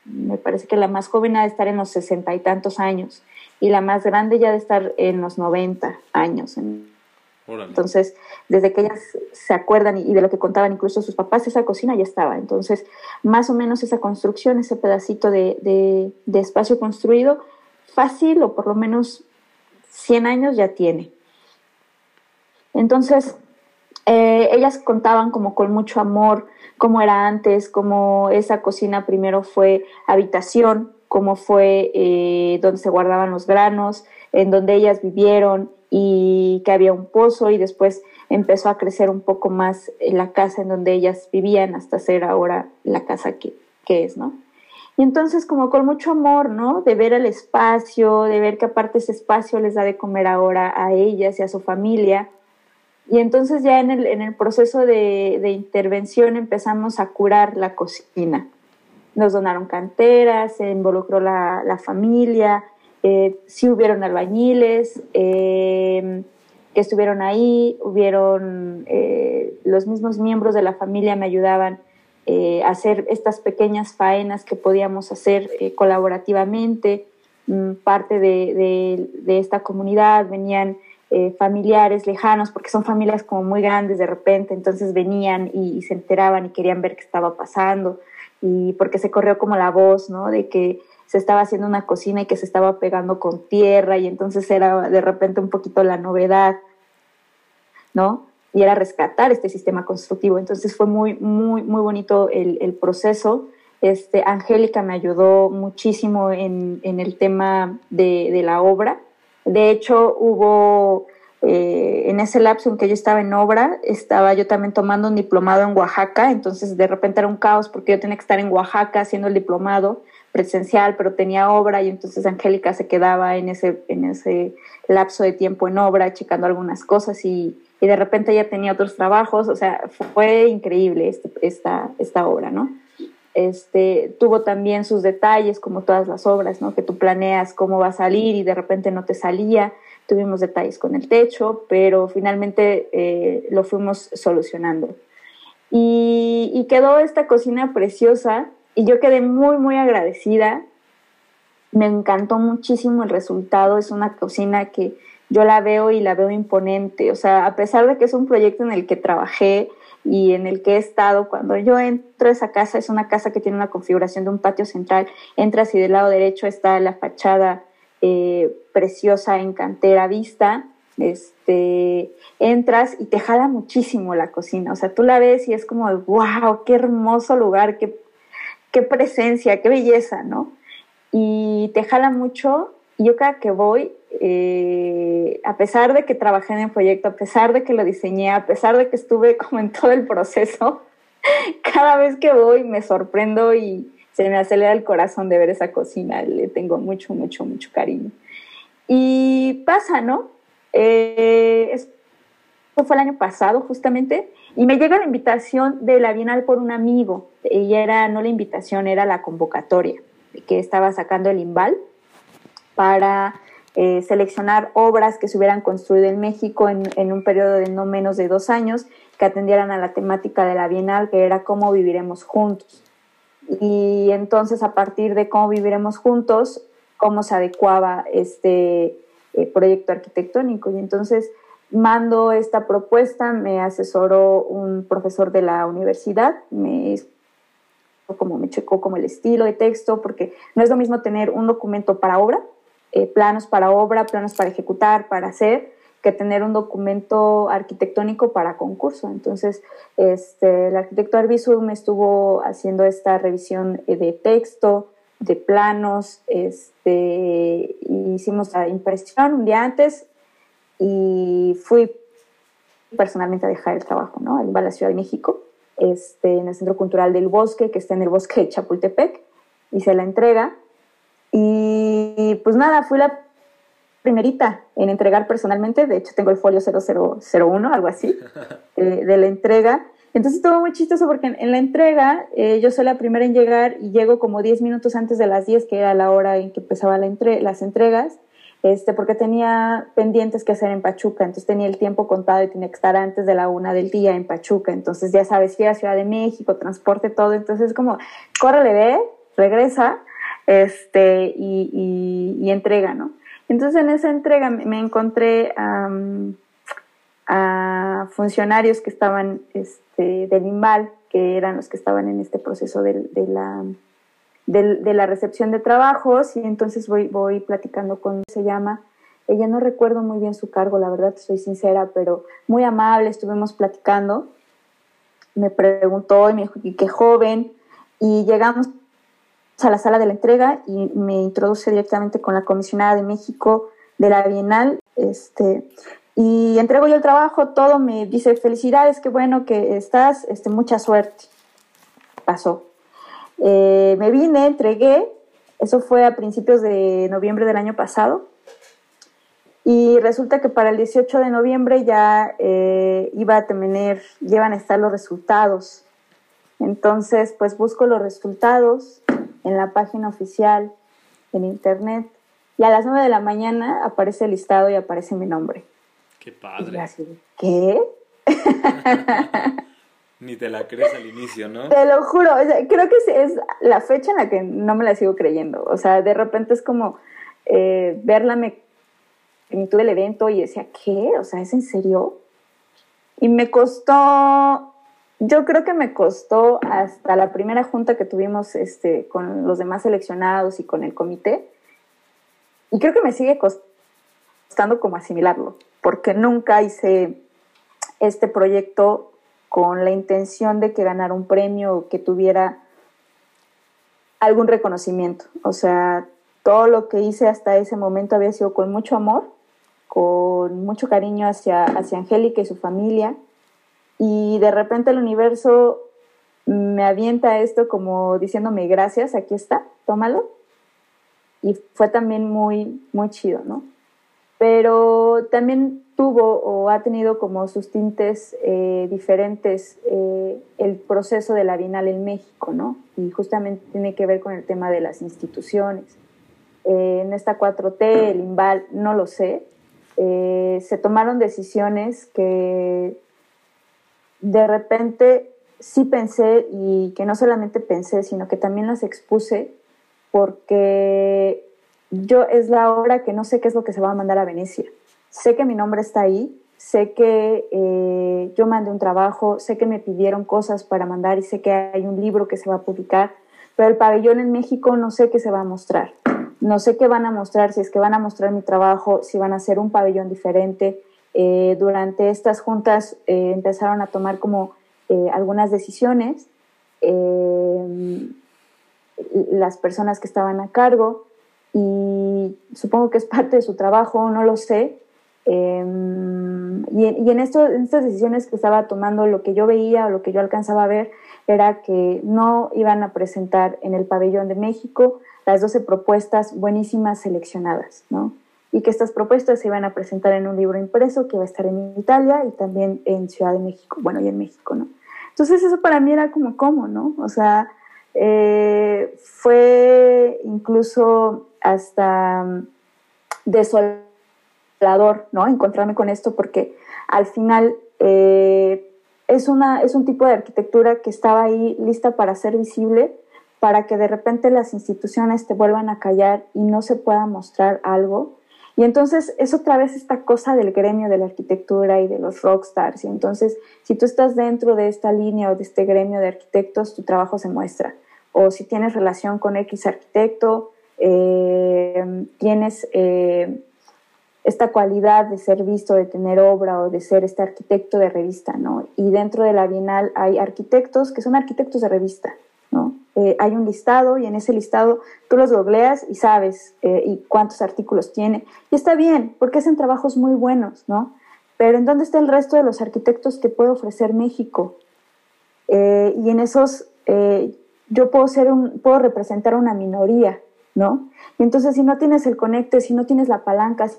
me parece que la más joven ha de estar en los sesenta y tantos años y la más grande ya de estar en los noventa años. Entonces, desde que ellas se acuerdan y, de lo que contaban incluso sus papás, esa cocina ya estaba. Entonces, más o menos esa construcción, ese pedacito de, de espacio construido, fácil o por lo menos 100 años ya tiene. Entonces, eh, ellas contaban como con mucho amor cómo era antes, cómo esa cocina primero fue habitación, cómo fue eh, donde se guardaban los granos, en donde ellas vivieron y que había un pozo y después empezó a crecer un poco más la casa en donde ellas vivían hasta ser ahora la casa que, que es, ¿no? Y entonces como con mucho amor, ¿no? De ver el espacio, de ver que aparte ese espacio les da de comer ahora a ellas y a su familia y entonces ya en el, en el proceso de, de, intervención empezamos a curar la cocina. Nos donaron canteras, se involucró la, la familia, eh, sí hubieron albañiles eh, que estuvieron ahí, hubieron eh, los mismos miembros de la familia me ayudaban eh, a hacer estas pequeñas faenas que podíamos hacer colaborativamente. Mm, parte de, de, de esta comunidad venían eh, familiares lejanos, porque son familias como muy grandes de repente, entonces venían y, se enteraban y querían ver qué estaba pasando, y porque se corrió como la voz, ¿no? De que se estaba haciendo una cocina y que se estaba pegando con tierra, y entonces era de repente un poquito la novedad, ¿no? Y era rescatar este sistema constructivo. Entonces fue muy, muy, muy bonito el, proceso. Este, Angélica me ayudó muchísimo en, el tema de, de la obra de hecho, hubo eh, en ese lapso en que yo estaba en obra, estaba yo también tomando un diplomado en Oaxaca, entonces de repente era un caos porque yo tenía que estar en Oaxaca haciendo el diplomado presencial, pero tenía obra y entonces Angélica se quedaba en ese, en ese lapso de tiempo en obra, checando algunas cosas y, y de repente ella tenía otros trabajos, o sea, fue increíble este, esta, esta obra, ¿no? Este, tuvo también sus detalles, como todas las obras, ¿no? que tú planeas cómo va a salir y de repente no te salía. Tuvimos detalles con el techo, pero finalmente eh, lo fuimos solucionando. Y, quedó esta cocina preciosa y yo quedé muy, muy agradecida. Me encantó muchísimo el resultado. Es una cocina que yo la veo y la veo imponente. O sea, a pesar de que es un proyecto en el que trabajé, y en el que he estado. Cuando yo entro a esa casa, es una casa que tiene una configuración de un patio central, entras y del lado derecho está la fachada eh, preciosa en cantera vista, este, entras y te jala muchísimo la cocina, o sea, tú la ves y es como, wow, qué hermoso lugar, qué, qué presencia, qué belleza, ¿no? Y te jala mucho yo cada que voy eh, a pesar de que trabajé en el proyecto, a pesar de que lo diseñé, a pesar de que estuve como en todo el proceso, cada vez que voy me sorprendo y se me acelera el corazón de ver esa cocina. Le tengo mucho, mucho, mucho cariño. Y pasa, ¿no? Eh, eso fue el año pasado justamente, y me llega la invitación de la Bienal por un amigo. Y era no la invitación, era la convocatoria que estaba sacando el IMBAL para eh, seleccionar obras que se hubieran construido en México en, un periodo de no menos de dos años que atendieran a la temática de la Bienal, que era cómo viviremos juntos. Y entonces a partir de cómo viviremos juntos, cómo se adecuaba este eh, proyecto arquitectónico. Y entonces mando esta propuesta, me asesoró un profesor de la universidad, me como me checó como el estilo de texto, porque no es lo mismo tener un documento para obra eh, planos para obra, planos para ejecutar, para hacer, que tener un documento arquitectónico para concurso. Entonces, este, el arquitecto Arbizu me estuvo haciendo esta revisión eh, de texto, de planos, este, hicimos la impresión un día antes y fui personalmente a dejar el trabajo, ¿no? a la Ciudad de México, este, en el Centro Cultural del Bosque, que está en el bosque de Chapultepec, hice la entrega y pues nada, fui la primerita en entregar personalmente, de hecho tengo el folio 0001, algo así, eh, de la entrega. Entonces estuvo muy chistoso porque en, la entrega eh, yo soy la primera en llegar y llego como 10 minutos antes de las 10, que era la hora en que empezaban la entre las entregas. Este, porque tenía pendientes que hacer en Pachuca, entonces tenía el tiempo contado y tenía que estar antes de la una del día en Pachuca, entonces ya sabes, ir a Ciudad de México, transporte, todo, entonces es como, córrele, ve, regresa, este, y, y, entrega, ¿no? Entonces en esa entrega me encontré a funcionarios que estaban este, del IMBAL, que eran los que estaban en este proceso de, de la de, la recepción de trabajos y entonces voy, voy platicando con, se llama, ella no recuerdo muy bien su cargo, la verdad soy sincera, pero muy amable, estuvimos platicando, me preguntó y me dijo qué joven y llegamos a la sala de la entrega y me introduce directamente con la comisionada de México de la Bienal, este, y entrego yo el trabajo, todo me dice felicidades, qué bueno que estás, este, mucha suerte. Pasó. Eh, me vine, entregué, eso fue a principios de noviembre del año pasado, y resulta que para el 18 de noviembre ya eh, iba a tener, llevan a estar los resultados. Entonces, pues busco los resultados en la página oficial, en internet, y a las 9 de la mañana aparece el listado y aparece mi nombre. Qué padre. ¿Qué? Ni te la crees al inicio, ¿no? Te lo juro, creo que es la fecha en la que no me la sigo creyendo. O sea, de repente es como eh, tuve el evento y decía, ¿qué? O sea, ¿es en serio? Y me costó, yo creo que me costó hasta la primera junta que tuvimos este, con los demás seleccionados y con el comité. Y creo que me sigue costando como asimilarlo, porque nunca hice este proyecto con la intención de que ganara un premio o que tuviera algún reconocimiento. O sea, todo lo que hice hasta ese momento había sido con mucho amor, con mucho cariño hacia, hacia Angélica y su familia. Y de repente el universo me avienta esto como diciéndome gracias, aquí está, tómalo. Y fue también muy, muy chido, ¿no? Pero también tuvo o ha tenido como sus tintes eh, diferentes eh, el proceso de la Bienal en México, ¿no? Y justamente tiene que ver con el tema de las instituciones. Eh, en esta 4T, el IMBAL, no lo sé, se tomaron decisiones que de repente sí pensé y que no solamente pensé, sino que también las expuse porque yo es la hora que no sé qué es lo que se va a mandar a Venecia sé que mi nombre está ahí, sé que eh, yo mandé un trabajo, sé que me pidieron cosas para mandar y sé que hay un libro que se va a publicar, pero el pabellón en México no sé qué se va a mostrar. No sé qué van a mostrar, si es que van a mostrar mi trabajo, si van a hacer un pabellón diferente. Eh, durante estas juntas eh, empezaron a tomar como algunas decisiones las personas que estaban a cargo y supongo que es parte de su trabajo, no lo sé, Em, y, en, esto, en estas decisiones que estaba tomando, lo que yo veía o lo que yo alcanzaba a ver era que no iban a presentar en el pabellón de México las 12 propuestas buenísimas seleccionadas, ¿no? Y que estas propuestas se iban a presentar en un libro impreso que va a estar en Italia y también en Ciudad de México, bueno, y en México, ¿no? Entonces eso para mí era como, ¿cómo, no? O sea, eh, fue incluso hasta desolador ¿no? Encontrarme con esto porque al final eh, es, una, es un tipo de arquitectura que estaba ahí lista para ser visible, para que de repente las instituciones te vuelvan a callar y no se pueda mostrar algo. Y entonces es otra vez esta cosa del gremio de la arquitectura y de los rockstars. Y entonces, si tú estás dentro de esta línea o de este gremio de arquitectos, tu trabajo se muestra. O si tienes relación con X arquitecto, eh, tienes eh, esta cualidad de ser visto, de tener obra o de ser este arquitecto de revista, ¿no? Y dentro de la Bienal hay arquitectos que son arquitectos de revista, ¿no? Eh, hay un listado y en ese listado tú los googleas y sabes eh, y cuántos artículos tiene. Y está bien, porque hacen trabajos muy buenos, ¿no? Pero ¿en dónde está el resto de los arquitectos que puede ofrecer México? Eh, y en esos yo puedo, ser un, puedo representar una minoría, ¿no? Y entonces si no tienes el conecte, si no tienes la palanca,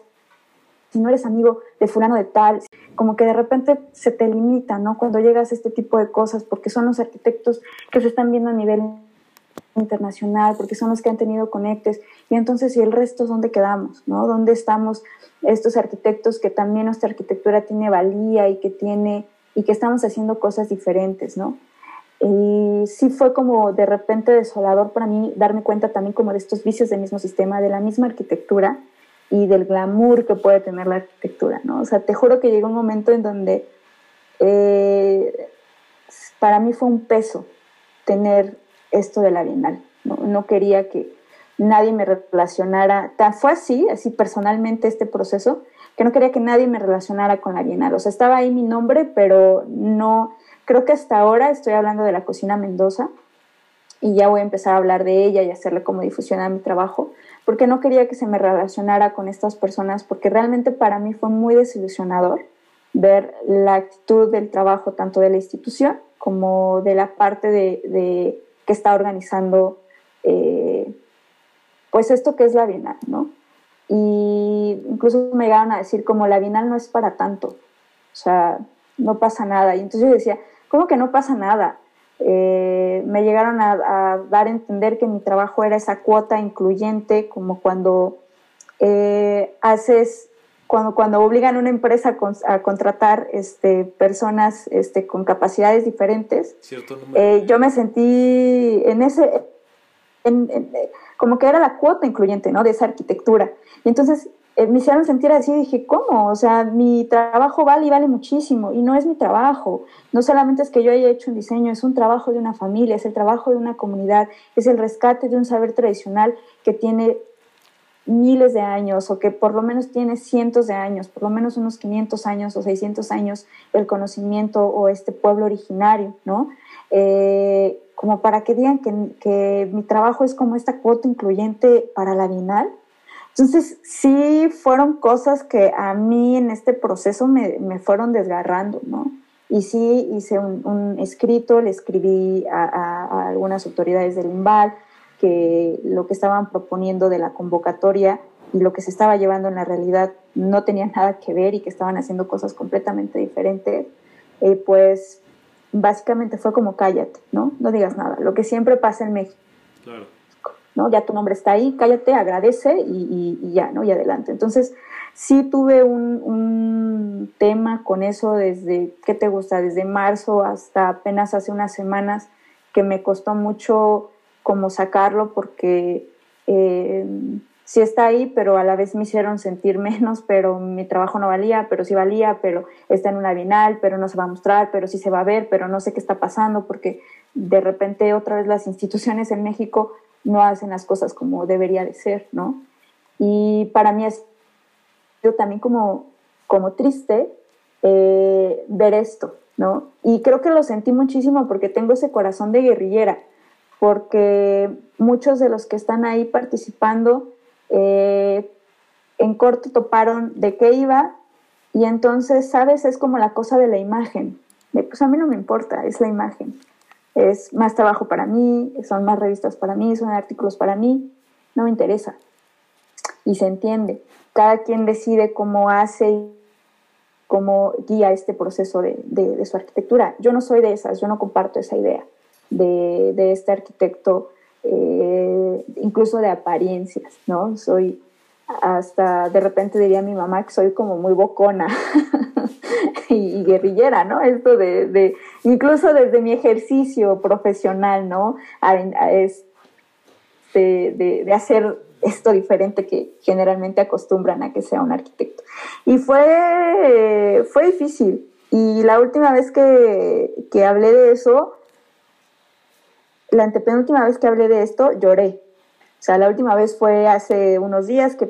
no eres amigo de fulano de tal, como que de repente se te limita, ¿no? Cuando llegas a este tipo de cosas, porque son los arquitectos que se están viendo a nivel internacional, porque son los que han tenido conectes, y entonces, ¿y el resto dónde quedamos? ¿no? ¿Dónde estamos estos arquitectos que también nuestra arquitectura tiene valía y que tiene y que estamos haciendo cosas diferentes, ¿no? Y sí fue como de repente desolador para mí darme cuenta también como de estos vicios del mismo sistema, de la misma arquitectura y del glamour que puede tener la arquitectura, ¿no? O sea, te juro que llegó un momento en donde eh, para mí fue un peso tener esto de la Bienal, ¿no? Quería que nadie me relacionara, fue así, así personalmente este proceso, que no quería que nadie me relacionara con la Bienal. O sea, estaba ahí mi nombre, pero no, creo que hasta ahora estoy hablando de la cocina Mendoza y ya voy a empezar a hablar de ella y hacerle como difusión a mi trabajo, porque no quería que se me relacionara con estas personas, porque realmente para mí fue muy desilusionador ver la actitud del trabajo tanto de la institución como de la parte de, que está organizando eh, pues esto que es la Bienal, ¿no? Y incluso me llegaron a decir como la Bienal no es para tanto, o sea, no pasa nada. Y entonces yo decía, ¿cómo que no pasa nada? Eh, me llegaron a, dar a entender que mi trabajo era esa cuota incluyente, como cuando eh, haces, cuando, cuando obligan a una empresa a, contratar este, personas este, con capacidades diferentes. Eh, yo me sentí en ese, como que era la cuota incluyente, ¿no? De esa arquitectura. Y entonces eh, me hicieron sentir así, dije, ¿cómo? O sea, mi trabajo vale y vale muchísimo, y no es mi trabajo. No solamente es que yo haya hecho un diseño, es un trabajo de una familia, es el trabajo de una comunidad, es el rescate de un saber tradicional que tiene miles de años o que por lo menos tiene cientos de años, por lo menos unos 500 años o 600 años el conocimiento o este pueblo originario, ¿no? Eh, como para que digan que, mi trabajo es como esta cuota incluyente para la Bienal. Entonces, sí fueron cosas que a mí en este proceso me, fueron desgarrando, ¿no? Y sí hice un, escrito, le escribí a, algunas autoridades del IMBAL que lo que estaban proponiendo de la convocatoria y lo que se estaba llevando en la realidad no tenía nada que ver y que estaban haciendo cosas completamente diferentes, eh, pues básicamente fue como cállate, ¿no? No digas nada, lo que siempre pasa en México. Claro. ¿No? Ya tu nombre está ahí, cállate, agradece y, ya, ¿no? Y adelante. Entonces, sí tuve un, un, tema con eso desde, ¿qué te gusta? Desde marzo hasta apenas hace unas semanas que me costó mucho como sacarlo porque eh, sí está ahí, pero a la vez me hicieron sentir menos, pero mi trabajo no valía, pero sí valía, pero está en una bienal, pero no se va a mostrar, pero sí se va a ver, pero no sé qué está pasando, porque de repente otra vez las instituciones en México no hacen las cosas como debería de ser, ¿no? Y para mí es también como, como triste eh, ver esto, ¿no? Y creo que lo sentí muchísimo porque tengo ese corazón de guerrillera, porque muchos de los que están ahí participando eh, en corto toparon de qué iba y entonces, ¿sabes? Es como la cosa de la imagen. pues a mí no me importa, es la imagen. Es más trabajo para mí, son más revistas para mí, son artículos para mí, no me interesa. Y se entiende. Cada quien decide cómo hace cómo guía este proceso de, su arquitectura. Yo no soy de esas, yo no comparto esa idea de, de este arquitecto eh, incluso de apariencias, ¿no? Soy hasta de repente diría mi mamá que soy como muy bocona y, guerrillera, ¿no? Esto de, incluso desde mi ejercicio profesional, ¿no? es de, de, hacer esto diferente que generalmente acostumbran a que sea un arquitecto. Y fue, fue difícil. Y la última vez que, que hablé de eso, la antepenúltima vez que hablé de esto lloré. O sea, la última vez fue hace unos días que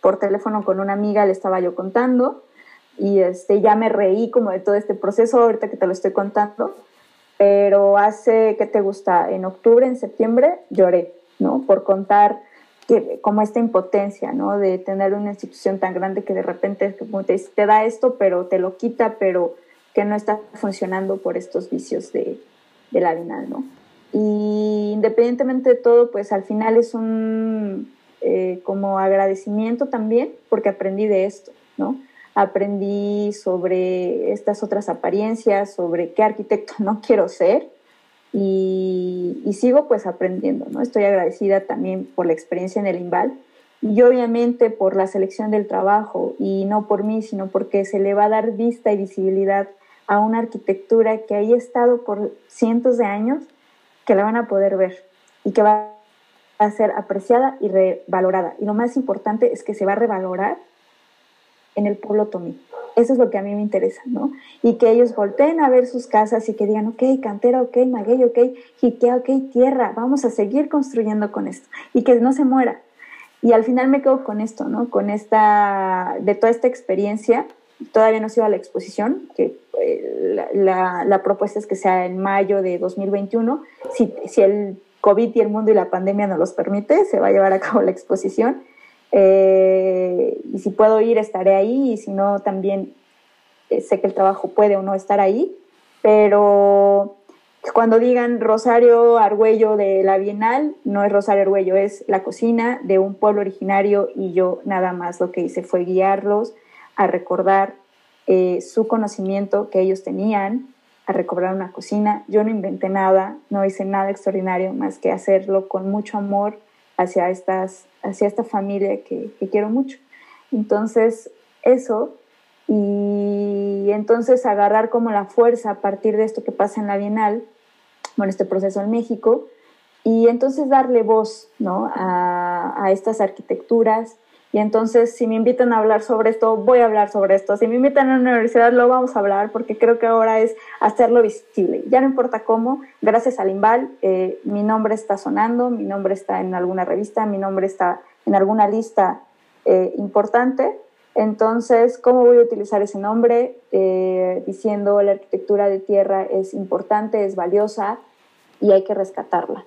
por teléfono con una amiga le estaba yo contando y este, ya me reí como de todo este proceso ahorita que te lo estoy contando, pero hace, ¿qué te gusta? En octubre, en septiembre, lloré, ¿no? Por contar que, como esta impotencia, ¿no? De tener una institución tan grande que de repente te, te da esto, pero te lo quita, pero que no está funcionando por estos vicios de, de la Binal, ¿no? Y independientemente de todo, pues al final es un eh, como agradecimiento también porque aprendí de esto, ¿no? Aprendí sobre estas otras apariencias, sobre qué arquitecto no quiero ser y, sigo pues aprendiendo, ¿no? Estoy agradecida también por la experiencia en el IMBAL y obviamente por la selección del trabajo y no por mí, sino porque se le va a dar vista y visibilidad a una arquitectura que ahí ha estado por cientos de años, que la van a poder ver y que va a ser apreciada y revalorada. Y lo más importante es que se va a revalorar en el pueblo tomí. Eso es lo que a mí me interesa, ¿no? Y que ellos volteen a ver sus casas y que digan, ok, cantera, ok, maguey, ok, jiquea, ok, tierra, vamos a seguir construyendo con esto. Y que no se muera. Y al final me quedo con esto, ¿no? Con esta, de toda esta experiencia. Todavía no se ido a la exposición, que eh, la, la, propuesta es que sea en mayo de 2021. Si, si el COVID y el mundo y la pandemia nos los permite, se va a llevar a cabo la exposición eh, y si puedo ir, estaré ahí, y si no, también eh, sé que el trabajo puede o no estar ahí, pero cuando digan Rosario Argüello de la Bienal, no es Rosario Argüello, es la cocina de un pueblo originario y yo nada más lo que hice fue guiarlos a recordar eh, su conocimiento que ellos tenían, a recobrar una cocina. Yo no inventé nada, no hice nada extraordinario más que hacerlo con mucho amor hacia, estas, hacia esta familia que, quiero mucho. Entonces, eso, y entonces agarrar como la fuerza a partir de esto que pasa en la Bienal, bueno, este proceso en México, y entonces darle voz ¿no? a, a estas arquitecturas, y entonces, si me invitan a hablar sobre esto, voy a hablar sobre esto. Si me invitan a la universidad, lo vamos a hablar, porque creo que ahora es hacerlo visible. Ya no importa cómo, gracias al IMBAL, eh, mi nombre está sonando, mi nombre está en alguna revista, mi nombre está en alguna lista eh, importante. Entonces, ¿cómo voy a utilizar ese nombre? Eh, diciendo la arquitectura de tierra es importante, es valiosa y hay que rescatarla.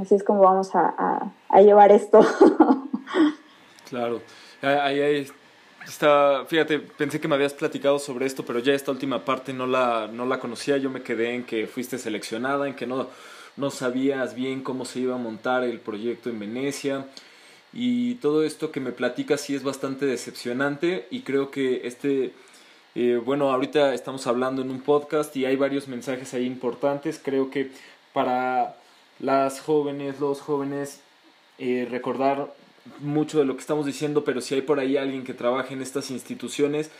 Así es como vamos a llevar esto. Claro. Ahí, está, fíjate, pensé que me habías platicado sobre esto, pero ya esta última parte no la, no la conocía. Yo me quedé en que fuiste seleccionada, en que no, no sabías bien cómo se iba a montar el proyecto en Venecia. Y todo esto que me platicas sí es bastante decepcionante y creo que este, eh, bueno, ahorita estamos hablando en un podcast y hay varios mensajes ahí importantes. Creo que para las jóvenes, los jóvenes, eh, recordar mucho de lo que estamos diciendo, pero si hay por ahí alguien que trabaje en estas instituciones,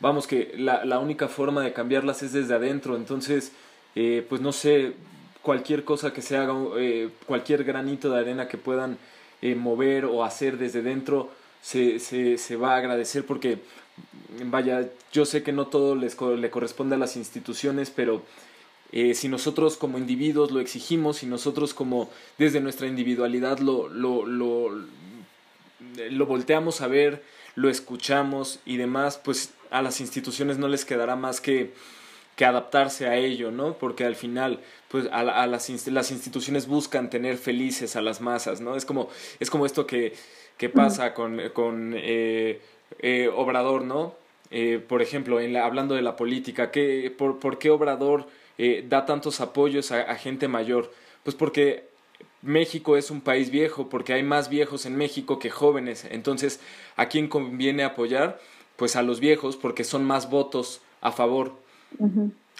vamos que la, la única forma de cambiarlas es desde adentro. Entonces, eh, pues no sé, cualquier cosa que se haga, eh, cualquier granito de arena que puedan eh, mover o hacer desde dentro, se, se, se, va a agradecer porque, vaya, yo sé que no todo les, le corresponde a las instituciones, pero eh, si nosotros como individuos lo exigimos, si nosotros como desde nuestra individualidad lo, lo, lo, lo volteamos a ver, lo escuchamos y demás, pues a las instituciones no les quedará más que, que adaptarse a ello, ¿no? Porque al final, pues a, a las, las instituciones buscan tener felices a las masas, ¿no? Es como, es como esto que, que pasa con, con eh, eh, Obrador, ¿no? Eh, por ejemplo, en la, hablando de la política, ¿qué, por, ¿por qué Obrador eh, da tantos apoyos a, gente mayor? Pues porque México es un país viejo, porque hay más viejos en México que jóvenes. Entonces, ¿a quién conviene apoyar? Pues a los viejos, porque son más votos a favor.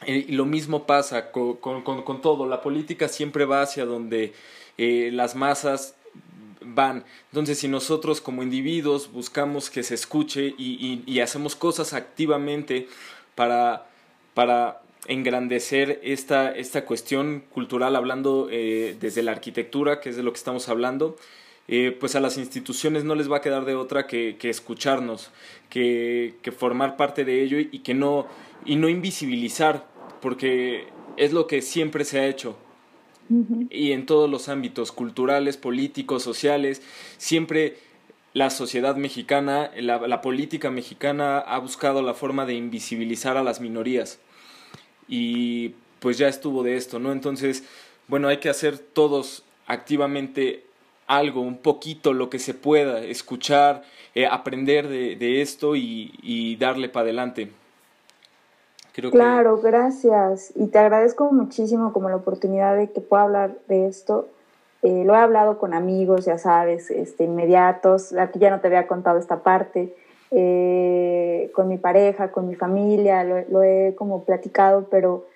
Eh, y lo mismo pasa con, con, todo. La política siempre va hacia donde eh, las masas van. Entonces, si nosotros como individuos buscamos que se escuche y, y, y hacemos cosas activamente para, para engrandecer esta, esta cuestión cultural, hablando eh, desde la arquitectura, que es de lo que estamos hablando, eh, pues a las instituciones no les va a quedar de otra que, que escucharnos, que, que, formar parte de ello y que no, y no invisibilizar, porque es lo que siempre se ha hecho. Y en todos los ámbitos culturales, políticos, sociales, siempre la sociedad mexicana, la, la política mexicana ha buscado la forma de invisibilizar a las minorías y pues ya estuvo de esto, ¿no? Entonces, bueno, hay que hacer todos activamente algo, un poquito, lo que se pueda, escuchar, eh, aprender de, de, esto y, y darle para adelante. Claro, gracias. Y te agradezco muchísimo como la oportunidad de que pueda hablar de esto. Eh, lo he hablado con amigos, ya sabes, este, inmediatos. Aquí ya no te había contado esta parte. Eh, con mi pareja, con mi familia, lo, he como platicado, pero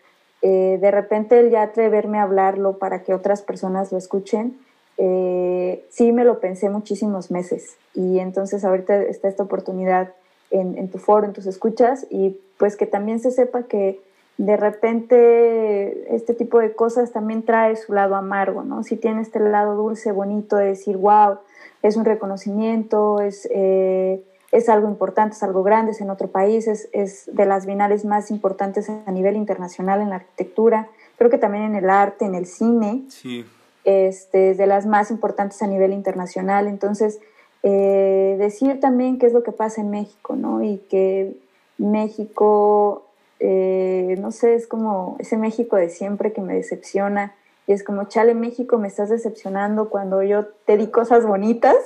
eh, de repente el ya atreverme a hablarlo para que otras personas lo escuchen, eh, sí me lo pensé muchísimos meses y entonces ahorita está esta oportunidad en, en, tu foro, en tus escuchas y pues que también se sepa que de repente este tipo de cosas también trae su lado amargo, ¿no? Si tiene este lado dulce, bonito de decir, wow, es un reconocimiento, es, eh, es algo importante, es algo grande, es en otro país, es, es de las binales más importantes a nivel internacional en la arquitectura, creo que también en el arte, en el cine. Sí este, de las más importantes a nivel internacional. Entonces, eh, decir también qué es lo que pasa en México, ¿no? Y que México, eh, no sé, es como ese México de siempre que me decepciona. Y es como, chale, México, me estás decepcionando cuando yo te di cosas bonitas.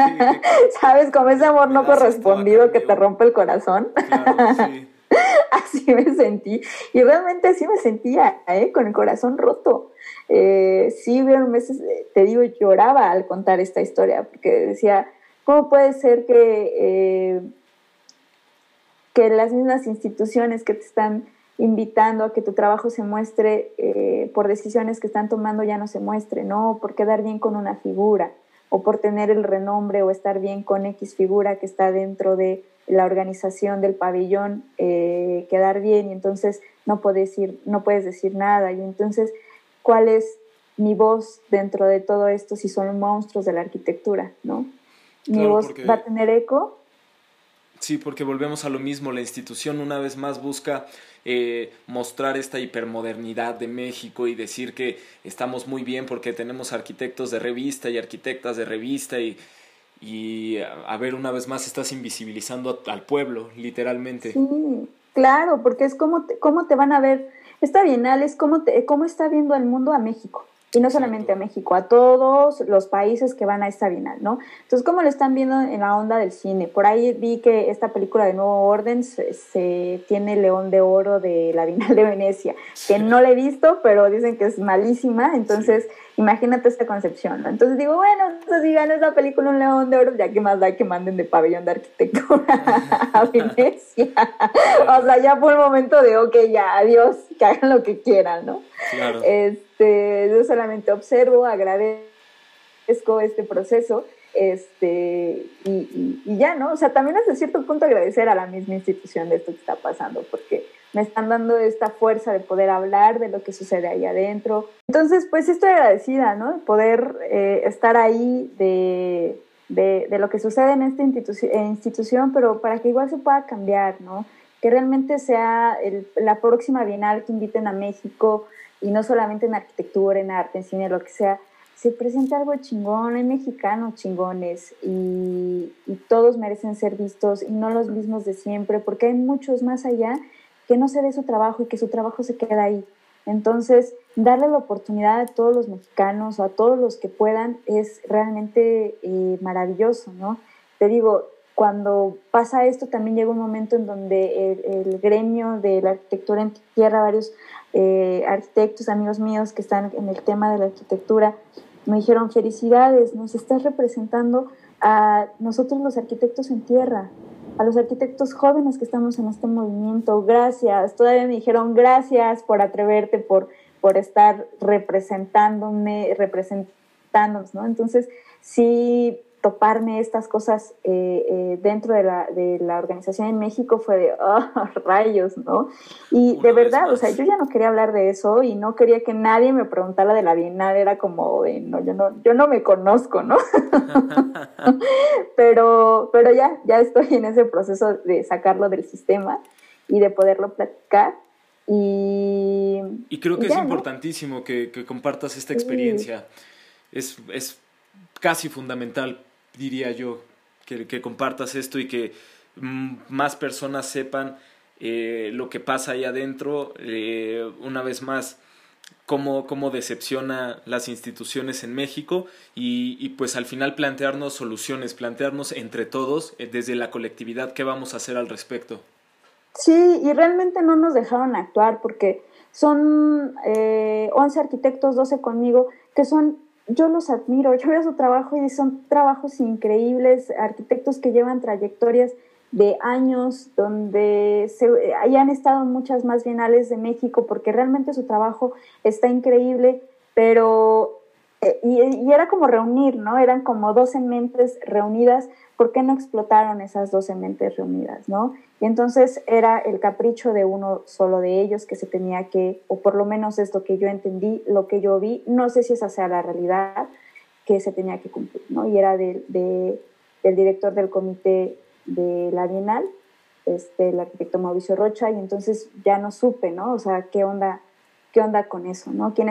¿Sabes? Como ese amor no correspondido que te rompe el corazón. así me sentí. Y realmente así me sentía, ¿eh? Con el corazón roto eh, sí hubieron meses, eh, te digo, lloraba al contar esta historia, porque decía, ¿cómo puede ser que, eh, que las mismas instituciones que te están invitando a que tu trabajo se muestre eh, por decisiones que están tomando ya no se muestre, ¿no? Por quedar bien con una figura, o por tener el renombre o estar bien con X figura que está dentro de la organización del pabellón, quedar bien y entonces no puedes, ir, no puedes decir nada. Y entonces cuál es mi voz dentro de todo esto si son monstruos de la arquitectura, ¿no? Mi voz va a tener eco. Sí, porque volvemos a lo mismo, la institución una vez más busca eh, mostrar esta hipermodernidad de México y decir que estamos muy bien porque tenemos arquitectos de revista y arquitectas de revista y, y a ver, una vez más estás invisibilizando al pueblo, literalmente. Sí, claro, porque es como cómo te van a ver esta bienal es cómo, cómo está viendo el mundo a México. Y no solamente a México, a todos los países que van a esta bienal, ¿no? Entonces, ¿cómo lo están viendo en la onda del cine? Por ahí vi que esta película de Nuevo Orden se, tiene el León de Oro de la Bienal de Venecia, que no la he visto, pero dicen que es malísima, entonces imagínate esta concepción, ¿no? Entonces digo, bueno, entonces si gana esa película un León de Oro, ya que más da que manden de pabellón de arquitectura a Venecia. o sea, ya fue el momento de, ok, ya, adiós, que hagan lo que quieran, ¿no? Claro. Este, yo solamente observo, agradezco este proceso este, y, y, ya, ¿no? O sea, también hasta cierto punto agradecer a la misma institución de esto que está pasando, porque me están dando esta fuerza de poder hablar de lo que sucede ahí adentro. Entonces, pues estoy agradecida, ¿no? De poder eh, estar ahí de, de, de, lo que sucede en esta institución, pero para que igual se pueda cambiar, ¿no? Que realmente sea el, la próxima bienal que inviten a México y no solamente en arquitectura, en arte, en cine, lo que sea, se presenta algo chingón, hay mexicanos chingones y, y, todos merecen ser vistos y no los mismos de siempre, porque hay muchos más allá que no se dé su trabajo y que su trabajo se quede ahí. Entonces, darle la oportunidad a todos los mexicanos o a todos los que puedan es realmente eh, maravilloso, ¿no? Te digo, cuando pasa esto también llega un momento en donde el, gremio de la arquitectura en tierra, varios eh, arquitectos, amigos míos que están en el tema de la arquitectura, me dijeron, felicidades, nos estás representando a nosotros los arquitectos en tierra, a los arquitectos jóvenes que estamos en este movimiento, gracias. Todavía me dijeron gracias por atreverte, por, por estar representándome, representándonos, ¿no? Entonces, sí, toparme estas cosas eh, eh, dentro de la, de la, organización en México fue de, oh, rayos, ¿no? Y de verdad, o sea, yo ya no quería hablar de eso y no quería que nadie me preguntara de la Bienal, era como, de, no, yo no, yo no me conozco, ¿no? pero, pero ya, ya estoy en ese proceso de sacarlo del sistema y de poderlo platicar. Y, y creo que es importantísimo que, que, compartas esta experiencia. Es, es casi fundamental diría yo, que, compartas esto y que mm, más personas sepan eh, lo que pasa ahí adentro, eh, una vez más, cómo, cómo decepciona las instituciones en México y, pues al final plantearnos soluciones, plantearnos entre todos, eh, desde la colectividad, qué vamos a hacer al respecto. Sí, y realmente no nos dejaron actuar porque son 11 arquitectos, 12 conmigo, que son yo los admiro, yo veo su trabajo y son trabajos increíbles, arquitectos que llevan trayectorias de años donde se, hayan estado muchas más bienales de México porque realmente su trabajo está increíble, pero eh, y, era como reunir, ¿no? Eran como 12 mentes reunidas, ¿por qué no explotaron esas 12 mentes reunidas, ¿no? Entonces era el capricho de uno solo de ellos que se tenía que, o por lo menos es lo que yo entendí, lo que yo vi, no sé si esa sea la realidad, que se tenía que cumplir, ¿no? Y era de, de, del director del comité de la Bienal, este, el arquitecto Mauricio Rocha, y entonces ya no supe, ¿no? O sea, ¿qué onda, qué onda con eso, ¿no? ¿Quién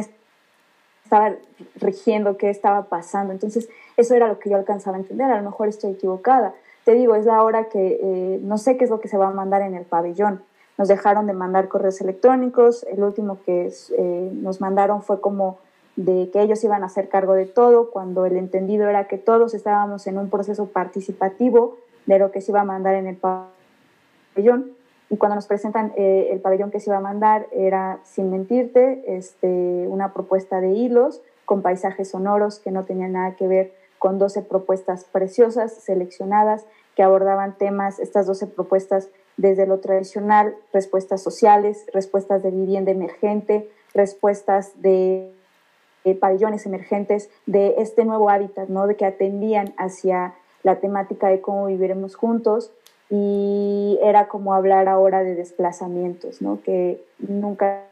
estaba rigiendo? ¿Qué estaba pasando? Entonces, eso era lo que yo alcanzaba a entender, a lo mejor estoy equivocada. Te digo, es la hora que eh, no sé qué es lo que se va a mandar en el pabellón. Nos dejaron de mandar correos electrónicos, el último que eh, nos mandaron fue como de que ellos iban a hacer cargo de todo, cuando el entendido era que todos estábamos en un proceso participativo de lo que se iba a mandar en el pabellón. Y cuando nos presentan eh, el pabellón que se iba a mandar, era, sin mentirte, este, una propuesta de hilos con paisajes sonoros que no tenían nada que ver con 12 propuestas preciosas, seleccionadas, que abordaban temas, estas 12 propuestas desde lo tradicional, respuestas sociales, respuestas de vivienda emergente, respuestas de, pabellones emergentes, de este nuevo hábitat, ¿no? de que atendían hacia la temática de cómo viviremos juntos y era como hablar ahora de desplazamientos, ¿no? que nunca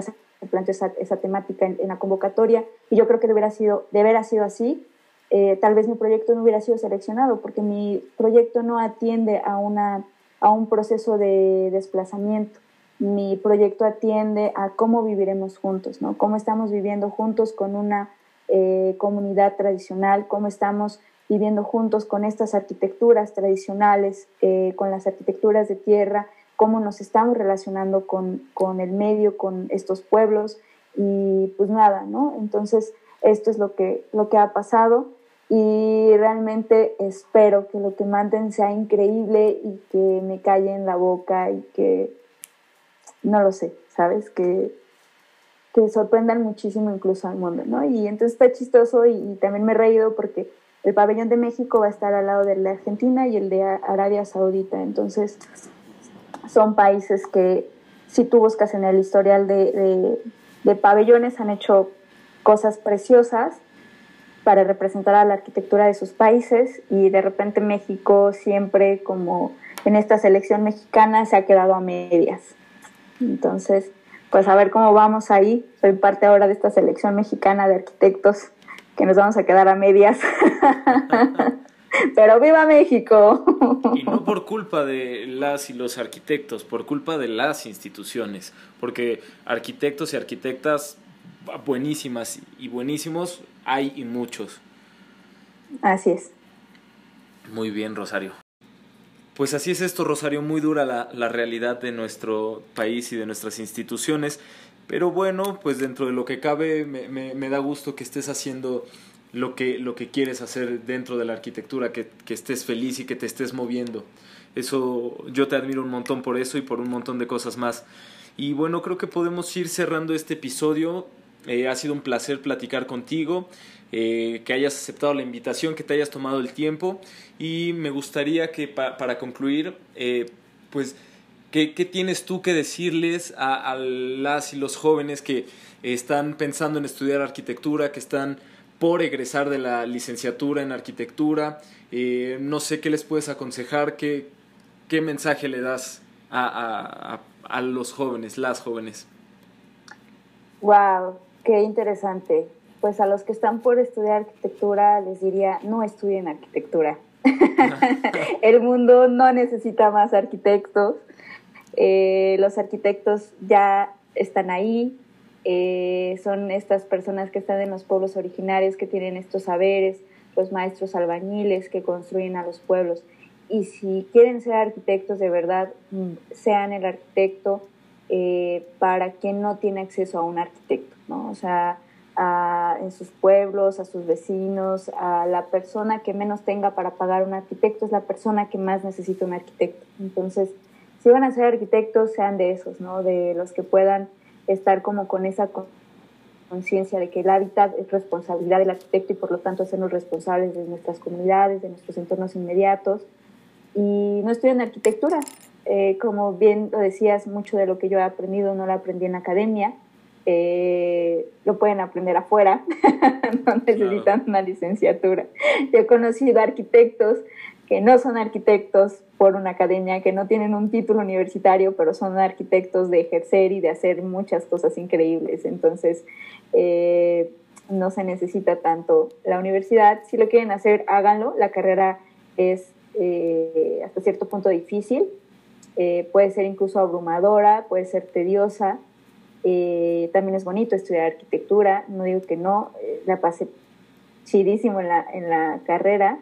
se planteó esa, esa temática en, la convocatoria y yo creo que debería sido, sido así. Eh, tal vez mi proyecto no hubiera sido seleccionado porque mi proyecto no atiende a, una, a un proceso de desplazamiento. Mi proyecto atiende a cómo viviremos juntos, ¿no? cómo estamos viviendo juntos con una eh, comunidad tradicional, cómo estamos viviendo juntos con estas arquitecturas tradicionales, eh, con las arquitecturas de tierra, cómo nos estamos relacionando con, con, el medio, con estos pueblos y pues nada, ¿no? Entonces, esto es lo que, lo que ha pasado y realmente espero que lo que manden sea increíble y que me calle en la boca y que, no lo sé, ¿sabes? Que, que sorprendan muchísimo incluso al mundo, ¿no? Y entonces está chistoso y, también me he reído porque el pabellón de México va a estar al lado de la Argentina y el de Arabia Saudita. Entonces, son países que si tú buscas en el historial de, pabellones han hecho cosas preciosas para representar a la arquitectura de sus países y de repente México siempre como en esta selección mexicana se ha quedado a medias. Entonces, pues a ver cómo vamos ahí. Soy parte ahora de esta selección mexicana de arquitectos que nos vamos a quedar a medias. Pero viva México. y no por culpa de las y los arquitectos, por culpa de las instituciones, porque arquitectos y arquitectas buenísimas y buenísimos hay y muchos. Así es. Muy bien, Rosario. Pues así es esto, Rosario, muy dura la, la realidad de nuestro país y de nuestras instituciones. Pero bueno, pues dentro de lo que cabe me, me, da gusto que estés haciendo lo que, lo que quieres hacer dentro de la arquitectura, que, que, estés feliz y que te estés moviendo. Eso yo te admiro un montón por eso y por un montón de cosas más. Y bueno, creo que podemos ir cerrando este episodio. Eh, ha sido un placer platicar contigo, eh, que hayas aceptado la invitación, que te hayas tomado el tiempo y me gustaría que para concluir, eh, pues ¿Qué, tienes tú que decirles a, las y los jóvenes que están pensando en estudiar arquitectura, que están por egresar de la licenciatura en arquitectura? Eh, no sé qué les puedes aconsejar, qué, mensaje le das a, a, los jóvenes, las jóvenes. Wow, qué interesante. Pues a los que están por estudiar arquitectura les diría, no estudien arquitectura. El mundo no necesita más arquitectos. Eh, los arquitectos ya están ahí, eh, son estas personas que están en los pueblos originarios, que tienen estos saberes, los maestros albañiles que construyen a los pueblos. Y si quieren ser arquitectos de verdad, mm, sean el arquitecto eh, para quien no tiene acceso a un arquitecto, ¿no? O sea, en sus pueblos, a sus vecinos, a la persona que menos tenga para pagar un arquitecto es la persona que más necesita un arquitecto. Entonces, si van a ser arquitectos, sean de esos, ¿no? De los que puedan estar como con esa conciencia de que el hábitat es responsabilidad del arquitecto y por lo tanto sernos responsables de nuestras comunidades, de nuestros entornos inmediatos y no estudian arquitectura. Eh, como bien lo decías, mucho de lo que yo he aprendido no lo aprendí en academia, eh, lo pueden aprender afuera, no necesitan una licenciatura. Yo he conocido arquitectos que no son arquitectos por una academia, que no tienen un título universitario, pero son arquitectos de ejercer y de hacer muchas cosas increíbles. Entonces, eh, no se necesita tanto la universidad. Si lo quieren hacer, háganlo. La carrera es eh, hasta cierto punto difícil, eh, puede ser incluso abrumadora, puede ser tediosa. también es bonito estudiar arquitectura, no digo que no, la pasé chidísimo en la, en la carrera,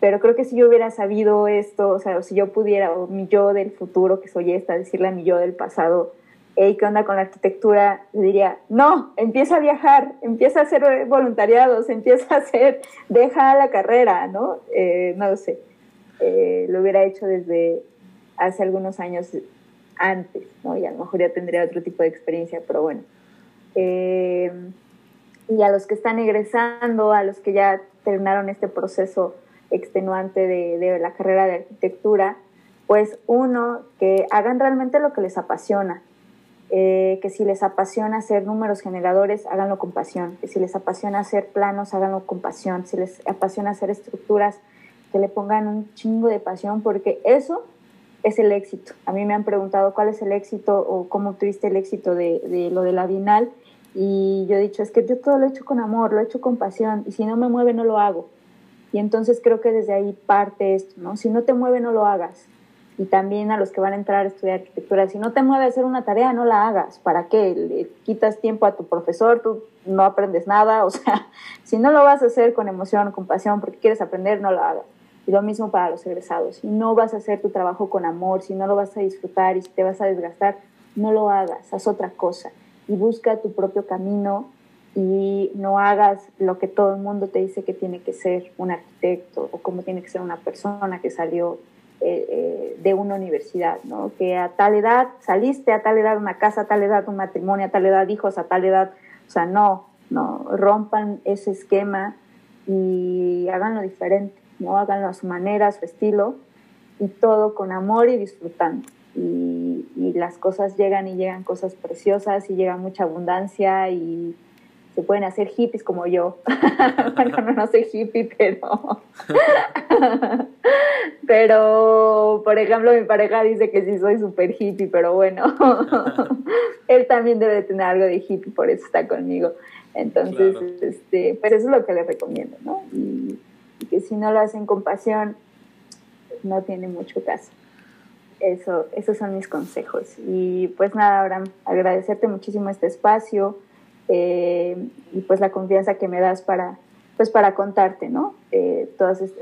pero creo que si yo hubiera sabido esto, o sea, si yo pudiera, o mi yo del futuro, que soy esta, decirle a mi yo del pasado, hey, ¿qué onda con la arquitectura? Le diría, no, empieza a viajar, empieza a hacer voluntariados, empieza a hacer, deja la carrera, ¿no? Eh, no lo sé. Eh, lo hubiera hecho desde hace algunos años antes, ¿no? Y a lo mejor ya tendría otro tipo de experiencia, pero bueno. Eh, y a los que están egresando, a los que ya terminaron este proceso extenuante de, la carrera de arquitectura, pues uno, que hagan realmente lo que les apasiona, eh, que si les apasiona hacer números generadores, háganlo con pasión, que si les apasiona hacer planos, háganlo con pasión, si les apasiona hacer estructuras, que le pongan un chingo de pasión, porque eso es el éxito. A mí me han preguntado cuál es el éxito o cómo tuviste el éxito de, de lo de la Bienal y yo he dicho, es que yo todo lo he hecho con amor, lo he hecho con pasión y si no me mueve no lo hago. Y entonces creo que desde ahí parte esto, ¿no? Si no te mueve, no lo hagas. Y también a los que van a entrar a estudiar arquitectura, si no te mueve a hacer una tarea, no la hagas. ¿Para qué? Le quitas tiempo a tu profesor, tú no aprendes nada. O sea, si no lo vas a hacer con emoción, con pasión, porque quieres aprender, no lo hagas. Y lo mismo para los egresados. Si no vas a hacer tu trabajo con amor, si no lo vas a disfrutar y si te vas a desgastar, no lo hagas, haz otra cosa. Y busca tu propio camino y no hagas lo que todo el mundo te dice que tiene que ser un arquitecto o cómo tiene que ser una persona que salió eh, eh, de una universidad, ¿no? Que a tal edad saliste, a tal edad una casa, a tal edad un matrimonio, a tal edad hijos, a tal edad, o sea, no, no, rompan ese esquema y háganlo diferente, ¿no? Háganlo a su manera, a su estilo y todo con amor y disfrutando. Y, y las cosas llegan y llegan cosas preciosas y llega mucha abundancia y se pueden hacer hippies como yo. bueno, no, soy hippie, pero... pero, por ejemplo, mi pareja dice que sí soy súper hippie, pero bueno, él también debe tener algo de hippie, por eso está conmigo. Entonces, este, pues eso es lo que le recomiendo, ¿no? Y, que si no lo hacen con pasión, no tiene mucho caso. Eso, esos son mis consejos. Y pues nada, Abraham, agradecerte muchísimo este espacio eh, y pues la confianza que me das para, pues para contarte, ¿no? Eh,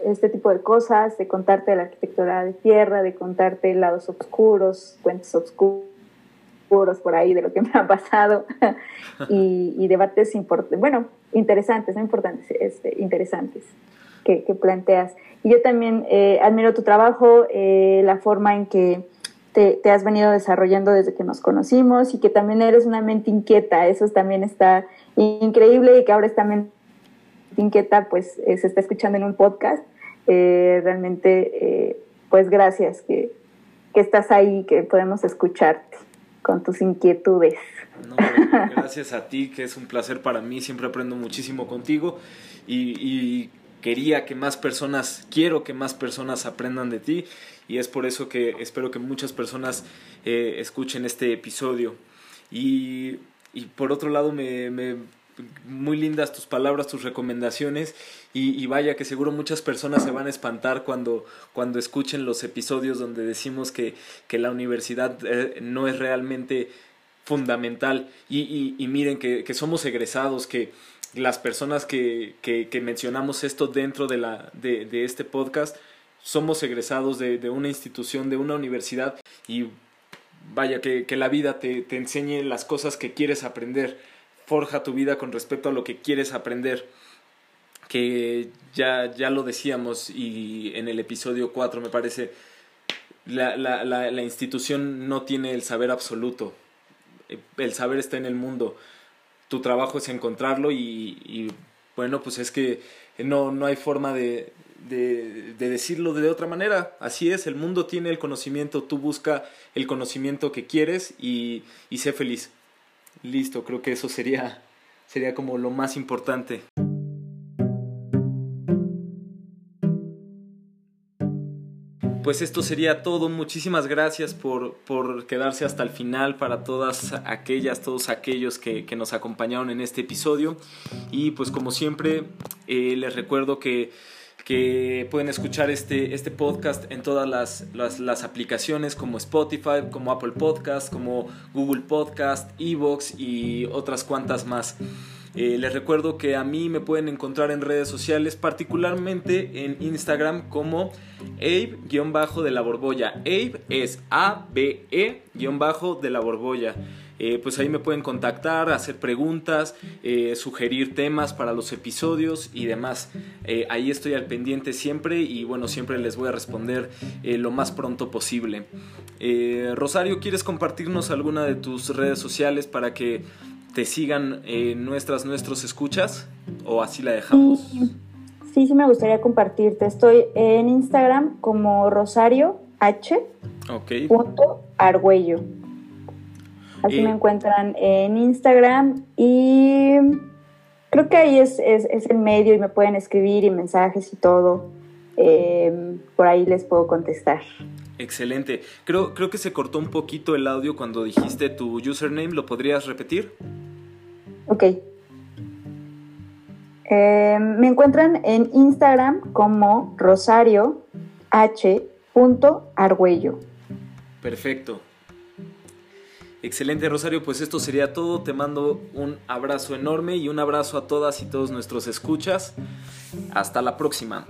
este, tipo de cosas, de contarte la arquitectura de tierra, de contarte lados oscuros, cuentos oscuros por ahí de lo que me ha pasado y, debates importantes, bueno, interesantes, no importantes, este, interesantes que, que, planteas. Y yo también eh, admiro tu trabajo, la forma en que te, has venido desarrollando desde que nos conocimos y que también eres una mente inquieta, eso también está increíble y que ahora esta mente inquieta pues eh, se está escuchando en un podcast. Eh, realmente, eh, pues gracias que, que, estás ahí, que podemos escucharte con tus inquietudes. gracias a ti, que es un placer para mí, siempre aprendo muchísimo contigo y, y quería que más personas, quiero que más personas aprendan de ti y es por eso que espero que muchas personas eh, escuchen este episodio. Y, y por otro lado, me, me, muy lindas tus palabras, tus recomendaciones y, vaya que seguro muchas personas se van a espantar cuando, cuando escuchen los episodios donde decimos que, que la universidad eh, no es realmente fundamental y, y, miren que, que, somos egresados, que las personas que, que, mencionamos esto dentro de, la, de, de este podcast somos egresados de, de, una institución, de una universidad y vaya que, que la vida te, te, enseñe las cosas que quieres aprender, forja tu vida con respecto a lo que quieres aprender, que ya, ya lo decíamos y en el episodio 4 me parece, la, la, la, la institución no tiene el saber absoluto, el saber está en el mundo, tu trabajo es encontrarlo y, bueno, pues es que no, no hay forma de, de, decirlo de otra manera. Así es, el mundo tiene el conocimiento, tú busca el conocimiento que quieres y, y sé feliz. Listo, creo que eso sería, sería como lo más importante. Pues esto sería todo. Muchísimas gracias por, por, quedarse hasta el final para todas aquellas, todos aquellos que, que nos acompañaron en este episodio. Y pues como siempre, eh, les recuerdo que que pueden escuchar este, este podcast en todas las, las, aplicaciones como Spotify, como Apple Podcast, como Google Podcast, Evox y otras cuantas más. Eh, les recuerdo que a mí me pueden encontrar en redes sociales, particularmente en Instagram como Abe-de la Borbolla. Abe es A-B-E-de la Borbolla. Eh, pues ahí me pueden contactar, hacer preguntas, eh, sugerir temas para los episodios y demás. ahí estoy al pendiente siempre y bueno, siempre les voy a responder lo más pronto posible. Rosario, ¿quieres compartirnos alguna de tus redes sociales para que te sigan nuestras, nuestros escuchas o así la dejamos? Sí, sí, me gustaría compartirte. Estoy en Instagram como Rosario H. Punto Argüello. Así me encuentran en Instagram y creo que ahí es, el medio y me pueden escribir y mensajes y todo. Em, por ahí les puedo contestar. Excelente. Creo, creo que se cortó un poquito el audio cuando dijiste tu username. ¿Lo podrías repetir? Ok. Eh, me encuentran en Instagram como Rosario H. Argüello. Perfecto. Excelente Rosario, pues esto sería todo. Te mando un abrazo enorme y un abrazo a todas y todos nuestros escuchas. Hasta la próxima.